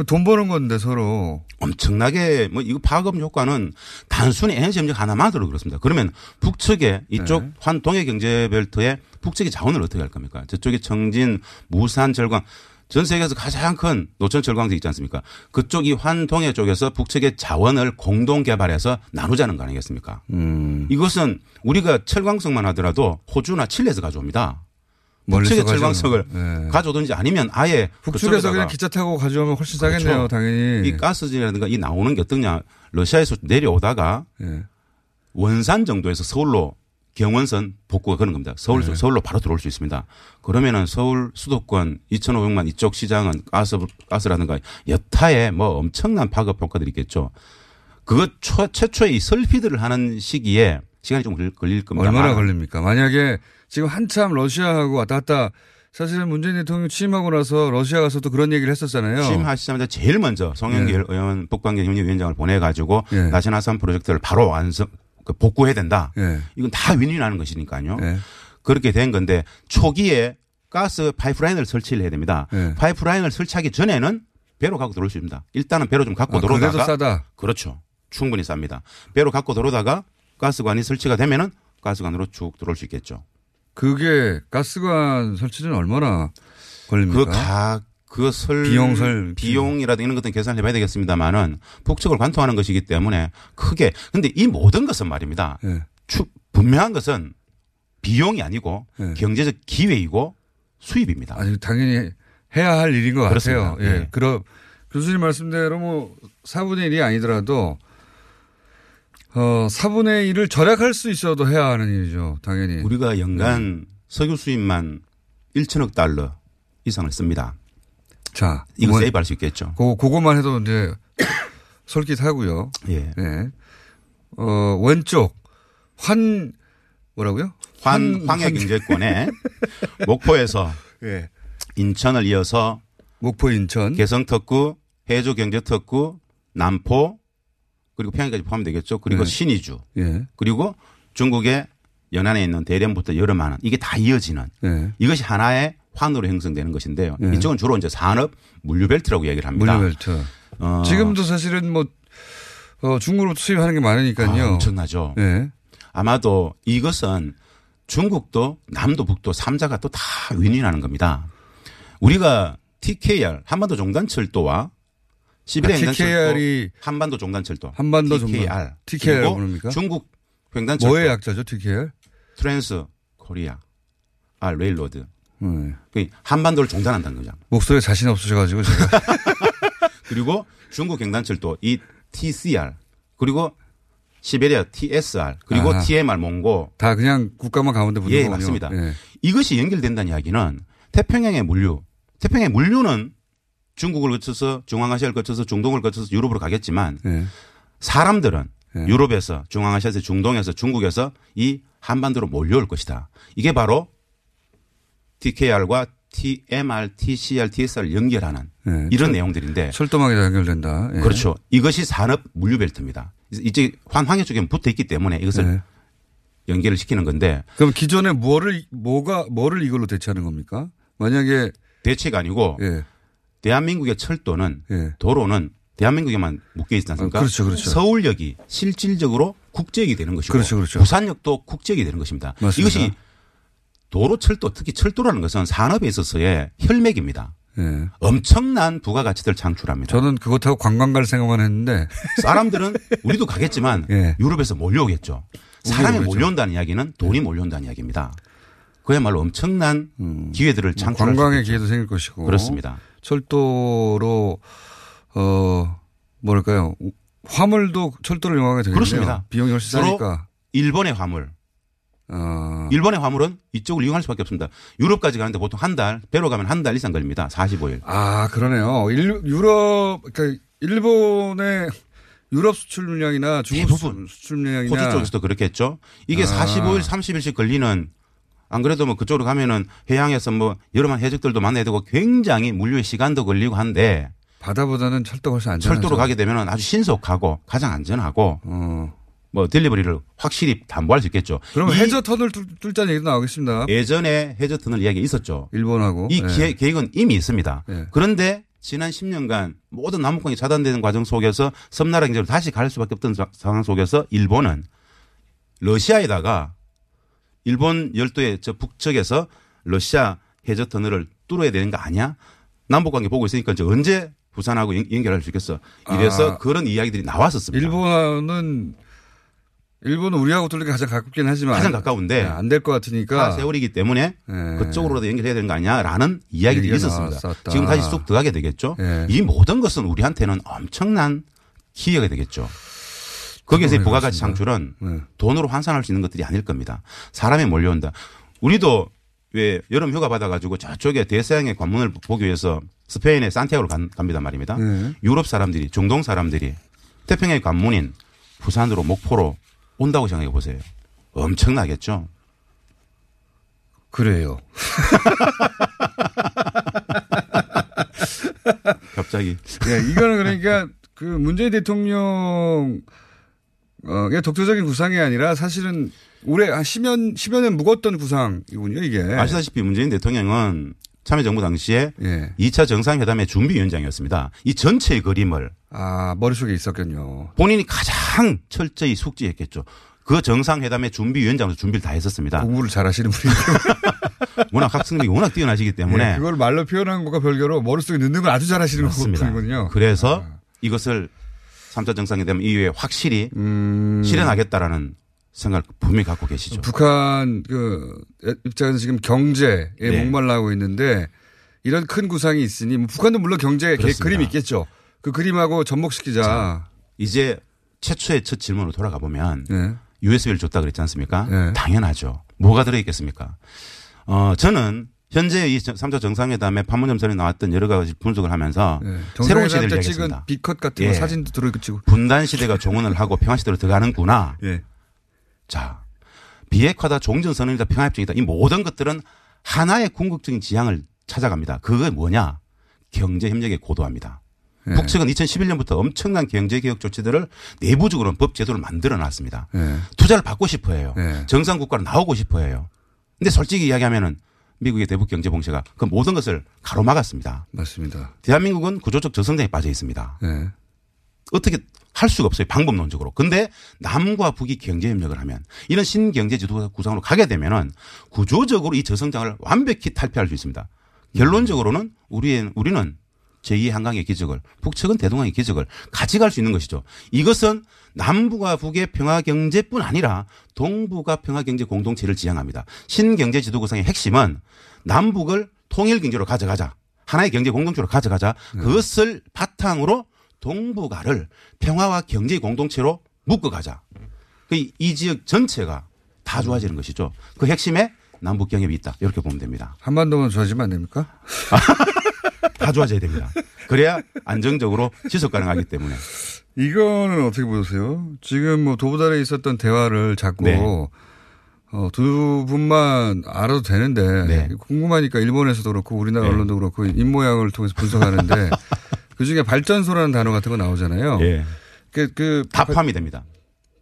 돈 버는 건데 서로. 엄청나게 뭐 이거 파급 효과는 단순히 에너지 협력 하나만으로 그렇습니다. 그러면 북측에 이쪽 네. 환 동해 경제 벨트에 북측의 자원을 어떻게 할 겁니까? 저쪽에 청진, 무산, 절광 전 세계에서 가장 큰 노천 절광지 있지 않습니까? 그쪽 이 환동해 쪽에서 북측의 자원을 공동 개발해서 나누자는 거 아니겠습니까? 음. 이것은 우리가 철광석만 하더라도 호주나 칠레에서 가져옵니다. 북측의. 철광석을 네. 가져오든지 아니면 아예 북측에서 그쪽에다가 그냥 기차 타고 가져오면 훨씬 싸겠네요, 그렇죠. 당연히. 이 가스진이라든가 이 나오는 게 어떠냐. 러시아에서 내려오다가 예. 원산 정도에서 서울로 경원선 복구가 그런 겁니다. 서울, 네. 서울로 바로 들어올 수 있습니다. 그러면은 서울 수도권 2,500만 이쪽 시장은 가스, 가스라든가 여타의 뭐 엄청난 파급 효과들이 있겠죠. 그것 초, 최초의 이 설피드를 하는 시기에 시간이 좀 걸릴, 걸릴 겁니다. 얼마나 걸립니까? 만약에 지금 한참 러시아하고 왔다 갔다 사실은 문재인 대통령 취임하고 나서 러시아 가서도 그런 얘기를 했었잖아요. 취임하시자마자 제일 먼저 송영길 예. 의원 북방개혁위원장을 보내가지고 예. 나시나산 프로젝트를 바로 완성 그 복구해야 된다. 예. 이건 다 윈윈하는 것이니까요. 예. 그렇게 된 건데 초기에 가스 파이프라인을 설치를 해야 됩니다. 예. 파이프라인을 설치하기 전에는 배로 갖고 들어올 수 있습니다. 일단은 배로 좀 갖고 아, 들어오다가 싸다. 그렇죠. 충분히 쌉니다. 배로 갖고 들어오다가 가스관이 설치가 되면은 가스관으로 쭉 들어올 수 있겠죠. 그게 가스관 설치는 얼마나 걸립니까? 그 가, 그 설, 비용 설- 비용이라든 이런 것들은 계산을 해봐야 되겠습니다만은 북측을 관통하는 것이기 때문에 크게. 근데 이 모든 것은 말입니다. 예. 추, 분명한 것은 비용이 아니고 예. 경제적 기회이고 수입입니다. 아니, 당연히 해야 할 일인 것 그렇습니다. 같아요. 예. 예. 그럼 교수님 말씀대로 뭐 4분의 1이 아니더라도 어, 4분의 1을 절약할 수 있어도 해야 하는 일이죠. 당연히. 우리가 연간 네. 석유 수입만 1천억 달러 이상을 씁니다. 자. 이거 뭐- 세이브할 수 있겠죠. 그, 그거만 해도 이제 솔깃하고요. 예. 예. 어, 왼쪽 환 뭐라고요? 환, 황해 경제권에 목포에서 예. 인천을 이어서 목포 인천 개성특구, 해조 경제특구, 남포 그리고 평양까지 포함되겠죠. 그리고 네. 신의주 예. 그리고 중국의 연안에 있는 대련부터 여름하는 이게 다 이어지는 네. 이것이 하나의 환으로 형성되는 것인데요. 네. 이쪽은 주로 이제 산업 물류벨트라고 얘기를 합니다. 물류벨트. 어, 지금도 사실은 뭐 어, 중국으로부터 수입하는 게 많으니까요. 아, 엄청나죠. 네. 아마도 이것은 중국도 남도 북도 삼자가 또 다 윈윈하는 겁니다. 우리가 TKR 한반도 종단철도와 시베리아 아, 횡단철도 TKR 이 한반도 종단철도 한반도 TKR 종단. TKR 부릅니까? 중국 횡단철도 뭐의 약자죠, TKR? Trans Korea 아 Railroad 네. 그 한반도를 종단한다는 거죠. 목소리에 자신 없으셔가지고 제가. 그리고 중국 횡단철도 이 TCR 그리고 시베리아 TSR 그리고 아하. TMR 몽고 다 그냥 국가만 가운데 붙는 예, 거군요. 맞습니다. 예. 이것이 연결된다는 이야기는 태평양의 물류, 태평양의 물류는 중국을 거쳐서 중앙아시아를 거쳐서 중동을 거쳐서 유럽으로 가겠지만 예. 사람들은 유럽에서 중앙아시아에서 중동에서 중국에서 이 한반도로 몰려올 것이다. 이게 바로 TKR과 TMR, TCR, TSR을 연결하는 예. 이런 철- 내용들인데 철도망이 다 연결된다. 예. 그렇죠. 이것이 산업 물류벨트입니다. 이제 환황해 쪽에 붙어 있기 때문에 이것을 네. 연결을 시키는 건데 그럼 기존에 뭐를 뭐가 뭐를 이걸로 대체하는 겁니까? 만약에 대체가 아니고 예. 대한민국의 철도는 예. 도로는 대한민국에만 묶여 있지 않습니까? 어, 그렇죠, 그렇죠. 서울역이 실질적으로 국제역이 되는 것이고 그렇죠, 그렇죠. 부산역도 국제역이 되는 것입니다. 맞습니다. 이것이 도로 철도 특히 철도라는 것은 산업에 있어서의 혈맥입니다. 예. 엄청난 부가가치를 창출합니다. 저는 그거 타고 관광 갈 생각만 했는데 사람들은 우리도 가겠지만 예. 유럽에서 몰려오겠죠. 사람이 오겠죠. 몰려온다는 이야기는 돈이 몰려온다는 이야기입니다. 그야말로 엄청난 기회들을 창출할 음. 관광의. 기회도 생길 것이고 그렇습니다. 철도로 어 뭐랄까요 화물도 철도를 이용하게 되겠네요. 그렇습니다. 비용이 훨씬 싸니까. 일본의 화물. 어. 일본의 화물은 이쪽을 이용할 수밖에 없습니다. 유럽까지 가는데 보통 한 달, 배로 가면 한 달 이상 걸립니다. 45일. 아 그러네요. 일, 유럽 그러니까 일본의 유럽 수출 물량이나 중국 대부분 수출 물량이나 호주 쪽에서도 그렇겠죠. 이게 아. 45일, 30일씩 걸리는 안 그래도 뭐 그쪽으로 가면은 해양에서 뭐 여러 만 해적들도 만나야 되고 굉장히 물류의 시간도 걸리고 한데 바다보다는 철도가 훨씬 안전하죠. 철도로 가게 되면 아주 신속하고 가장 안전하고 뭐 딜리버리를 확실히 담보할 수 있겠죠. 그럼 이 해저 터널 뚫, 뚫자는 얘기도 나오겠습니다. 예전에 해저 터널 이야기 있었죠. 일본하고 이 예. 계획은 이미 있습니다. 예. 그런데 지난 10년간 모든 남북관이 차단되는 과정 속에서 섬나라 경제로 다시 갈 수밖에 없던 자- 상황 속에서 일본은 러시아에다가 일본 열도의 저 북측에서 러시아 해저 터널을 뚫어야 되는 거 아니야? 남북 관계 보고 있으니까 이제 언제 부산하고 연- 연결할 수 있겠어? 이래서 아. 그런 이야기들이 나왔었습니다. 일본은 일본은 우리하고 게 가장 가깝긴 하지만 가장 가까운데 안될 것 같으니까 다 세월이기 때문에 예. 그쪽으로도 연결해야 되는 거 아니야라는 이야기들이 있었습니다. 나왔었다. 지금 다시 쑥 들어가게 되겠죠. 예. 이 모든 것은 우리한테는 엄청난 기회가 되겠죠. 거기에서의 부가가치. 창출은 네. 돈으로 환산할 수 있는 것들이 아닐 겁니다. 사람이 몰려온다. 우리도 왜 여름 휴가 받아가지고 저쪽에 대서양의 관문을 보기 위해서 스페인의 산티아고를 간- 갑니다 말입니다. 네. 유럽 사람들이 중동 사람들이 태평양의 관문인 부산으로 목포로 온다고 생각해 보세요. 엄청나겠죠. 그래요. 갑자기. 예, 이거는 그러니까 그 문재인 대통령 어, 독자적인 구상이 아니라 사실은 올해 한 10년, 10여 년 묵었던 구상이군요, 이게. 아시다시피 문재인 대통령은 참여정부 당시에 예. 2차 정상회담의 준비위원장이었습니다. 이 전체의 그림을 아, 머릿속에 있었군요. 본인이 가장 철저히 숙지했겠죠. 그 정상회담의 준비위원장으로 준비를 다 했었습니다. 공부를 잘 하시는 분이고. 워낙 학생들이 워낙 뛰어나시기 때문에. 예, 그걸 말로 표현한 것과 별개로 머릿속에 넣는 걸 아주 잘 하시는. 분이군요. 그래서 이것을 3차 정상회담 이후에 확실히 실현하겠다라는 생각을 분명히 갖고 계시죠. 북한 그 입장에서 지금 경제에 네. 목말라하고 있는데 이런 큰 구상이 있으니 뭐 북한도 물론 경제 계획 그렇습니다. 그림이 있겠죠. 그 그림하고 접목시키자. 이제 최초의 첫 질문으로 돌아가 보면 네. USB를 줬다 그랬지 않습니까? 네. 당연하죠. 뭐가 들어있겠습니까? 어, 저는 현재 이 3차 정상회담에 판문점 전에 나왔던 여러 가지 분석을 하면서 새로운 시대를 네. 때 찍은 얘기했습니다. 비컷 같은 예. 거 사진도 들어있고 분단 시대가 종언을 하고 평화 시대로 들어가는구나. 예. 자, 비핵화다, 종전선언이다, 평화협정이다. 이 모든 것들은 하나의 궁극적인 지향을 찾아갑니다. 그게 뭐냐? 경제 협력의 고도화입니다. 네. 북측은 2011년부터 엄청난 경제개혁 조치들을 내부적으로 법 제도를 만들어 놨습니다. 네. 투자를 받고 싶어 해요. 네. 정상 국가로 나오고 싶어 해요. 근데 솔직히 이야기하면은 미국의 대북 경제 봉쇄가 그 모든 것을 가로막았습니다. 맞습니다. 대한민국은 구조적 저성장에 빠져 있습니다. 네. 어떻게 할 수가 없어요. 방법론적으로. 근데 남과 북이 경제 협력을 하면 이런 신경제 지도 구상으로 가게 되면은 구조적으로 이 저성장을 완벽히 탈피할 수 있습니다. 결론적으로는 우리의 우리는 제2의 한강의 기적을 북측은 대동강의 기적을 같이 갈 수 있는 것이죠. 이것은 남부가 북의 평화 경제뿐 아니라 동부가 평화 경제 공동체를 지향합니다. 신경제 지도 구상의 핵심은 남북을 통일 경제로 가져가자. 하나의 경제 공동체로 가져가자. 그것을 바탕으로 동북아를 평화와 경제 공동체로 묶어가자. 그이 지역 전체가 다 좋아지는 것이죠. 그 핵심에 남북 경협이 있다. 이렇게 보면 됩니다. 한반도만 좋아지면 안 됩니까? 다 좋아져야 됩니다. 그래야 안정적으로 지속 가능하기 때문에. 이거는 어떻게 보세요? 지금 뭐 도부달에 있었던 대화를 자꾸 네. 어, 두 분만 알아도 되는데 네. 궁금하니까 일본에서도 그렇고 우리나라 네. 언론도 그렇고 입 모양을 통해서 분석하는데 그 중에 발전소라는 단어 같은 거 나오잖아요. 예. 그, 그 다 포함이 됩니다.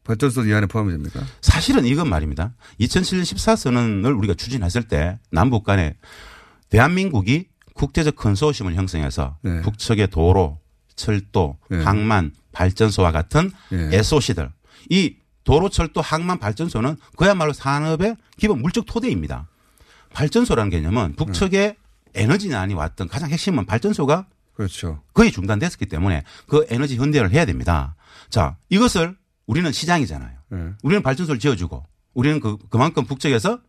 발전소 이 안에 포함이 됩니까? 사실은 이건 말입니다. 2007년 14선언을 우리가 추진했을 때 남북 간에 대한민국이 국제적 컨소시엄을 형성해서 네. 북측의 도로, 철도, 네. 항만, 발전소와 같은 네. SOC들. 이 도로, 철도, 항만, 발전소는 그야말로 산업의 기본 물적 토대입니다. 발전소라는 개념은 북측의 에너지난이 왔던 가장 핵심은 발전소가 그렇죠. 거의 중단됐었기 때문에 그 에너지 현대화를 해야 됩니다. 자, 이것을 우리는 시장이잖아요. 네. 우리는 발전소를 지어주고 우리는 그, 그만큼 북측에서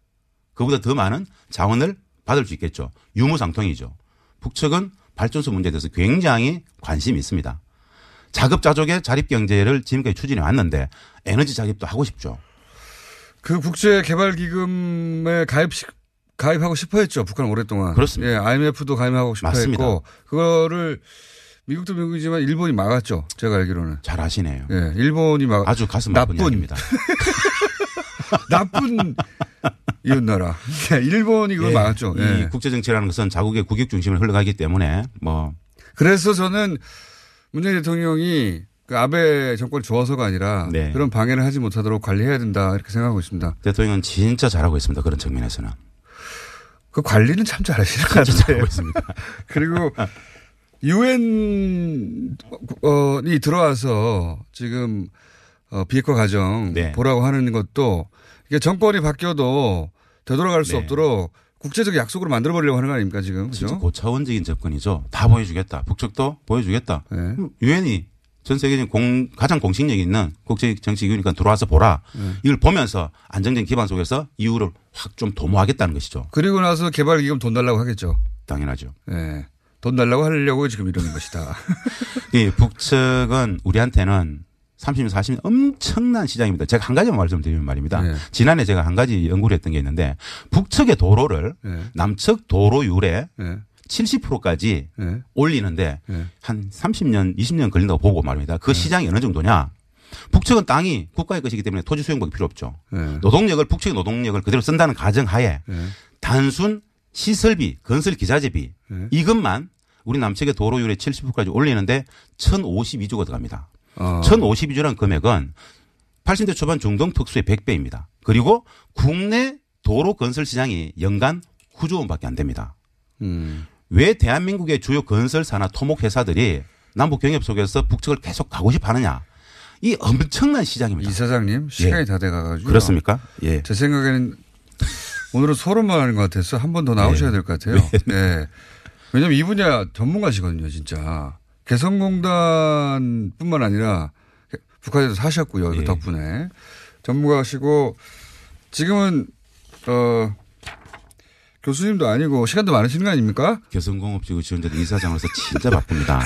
그보다 더 많은 자원을 받을 수 있겠죠. 유무상통이죠. 북측은 발전소 문제에 대해서 굉장히 관심이 있습니다. 자급자족의 자립경제를 지금까지 추진해 왔는데 에너지 자립도 하고 싶죠. 그 국제개발기금에 가입, 가입하고 싶어 했죠. 북한 오랫동안. 그렇습니다. 예, IMF도 가입하고 싶어 맞습니다. 했고, 그거를 미국도 미국이지만 일본이 막았죠. 제가 알기로는. 잘 아시네요. 예, 일본이 막 아주 가슴 나쁜 이야기입니다. 나쁜 이웃나라. 예, 일본이 그걸 예, 막았죠. 이 예. 국제정치라는 것은 자국의 국익 중심을 흘러가기 때문에 뭐 그래서 저는 문재인 대통령이 그 아베 정권이 좋아서가 아니라 네. 그런 방해를 하지 못하도록 관리해야 된다 이렇게 생각하고 있습니다. 대통령은 진짜 잘하고 있습니다. 그런 측면에서는. 그 관리는 참 잘하시는 것 같아요. 있습니다. 그리고 유엔이 들어와서 지금 어, 비핵화 과정 네. 보라고 하는 것도 이게 정권이 바뀌어도 되돌아갈 수 네. 없도록 국제적 약속으로 만들어 버리려고 하는 거 아닙니까 지금 진짜 그죠? 고차원적인 접근이죠. 다 보여주겠다. 북측도 보여주겠다. 네. 유엔이 전 세계적인 공, 가장 공식력 있는 국제 정치 기구니까 들어와서 보라. 네. 이걸 보면서 안정적인 기반 속에서 이유를 확 좀 도모하겠다는 것이죠. 그리고 나서 개발기금 돈 달라고 하겠죠. 당연하죠. 예. 돈 달라고 하려고 지금 이러는 것이다. 이 북측은 우리한테는 30년, 40년 엄청난 시장입니다. 제가 한 가지만 말씀드리면 말입니다. 네. 지난해 제가 한 가지 연구를 했던 게 있는데 북측의 도로를 네. 남측 도로율의 네. 70%까지 네. 올리는데 네. 한 30년, 20년 걸린다고 보고 말입니다. 그 시장이 어느 정도냐? 북측은 땅이 국가의 것이기 때문에 토지 수용법이 필요 없죠. 네. 노동력을 북측의 노동력을 그대로 쓴다는 가정하에 네. 단순 시설비, 건설 기자재비 네. 이것만 우리 남측의 도로율의 70%까지 올리는데 1,052조가 들어갑니다. 어. 1,052조라는 금액은 80대 초반 중동 특수의 100배입니다. 그리고 국내 도로 건설 시장이 연간 9조 원밖에 안 됩니다. 음. 왜 대한민국의 주요 건설사나 토목 회사들이 남북 경협 속에서 북측을 계속 가고 싶어 하느냐. 이 엄청난 시장입니다. 이 사장님 시간이 예. 다 돼가가지고 그렇습니까? 예. 제 생각에는 오늘은 서로만 하는 것 같아서 한 번 더 나오셔야 될 것 같아요. 네. 왜냐면 이 분야 전문가시거든요, 진짜. 개성공단뿐만 아니라 북한에도 사셨고요, 그 예. 덕분에 전문가시고 지금은 어 교수님도 아니고 시간도 많으신 거 아닙니까? 개성공업지구 지원자들 이사장으로서 진짜 바쁩니다.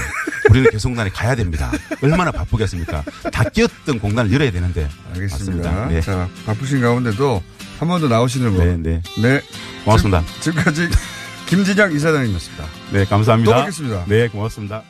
우리는 개성공단에 가야 됩니다. 얼마나 바쁘겠습니까? 다 끼었던 공단을 열어야 되는데. 알겠습니다. 네. 자 바쁘신 가운데도 한 번 더 나오시는 거. 네, 네. 네. 고맙습니다. 지금, 지금까지 김진양 이사장님이었습니다. 네, 감사합니다. 또 뵙겠습니다. 네, 고맙습니다.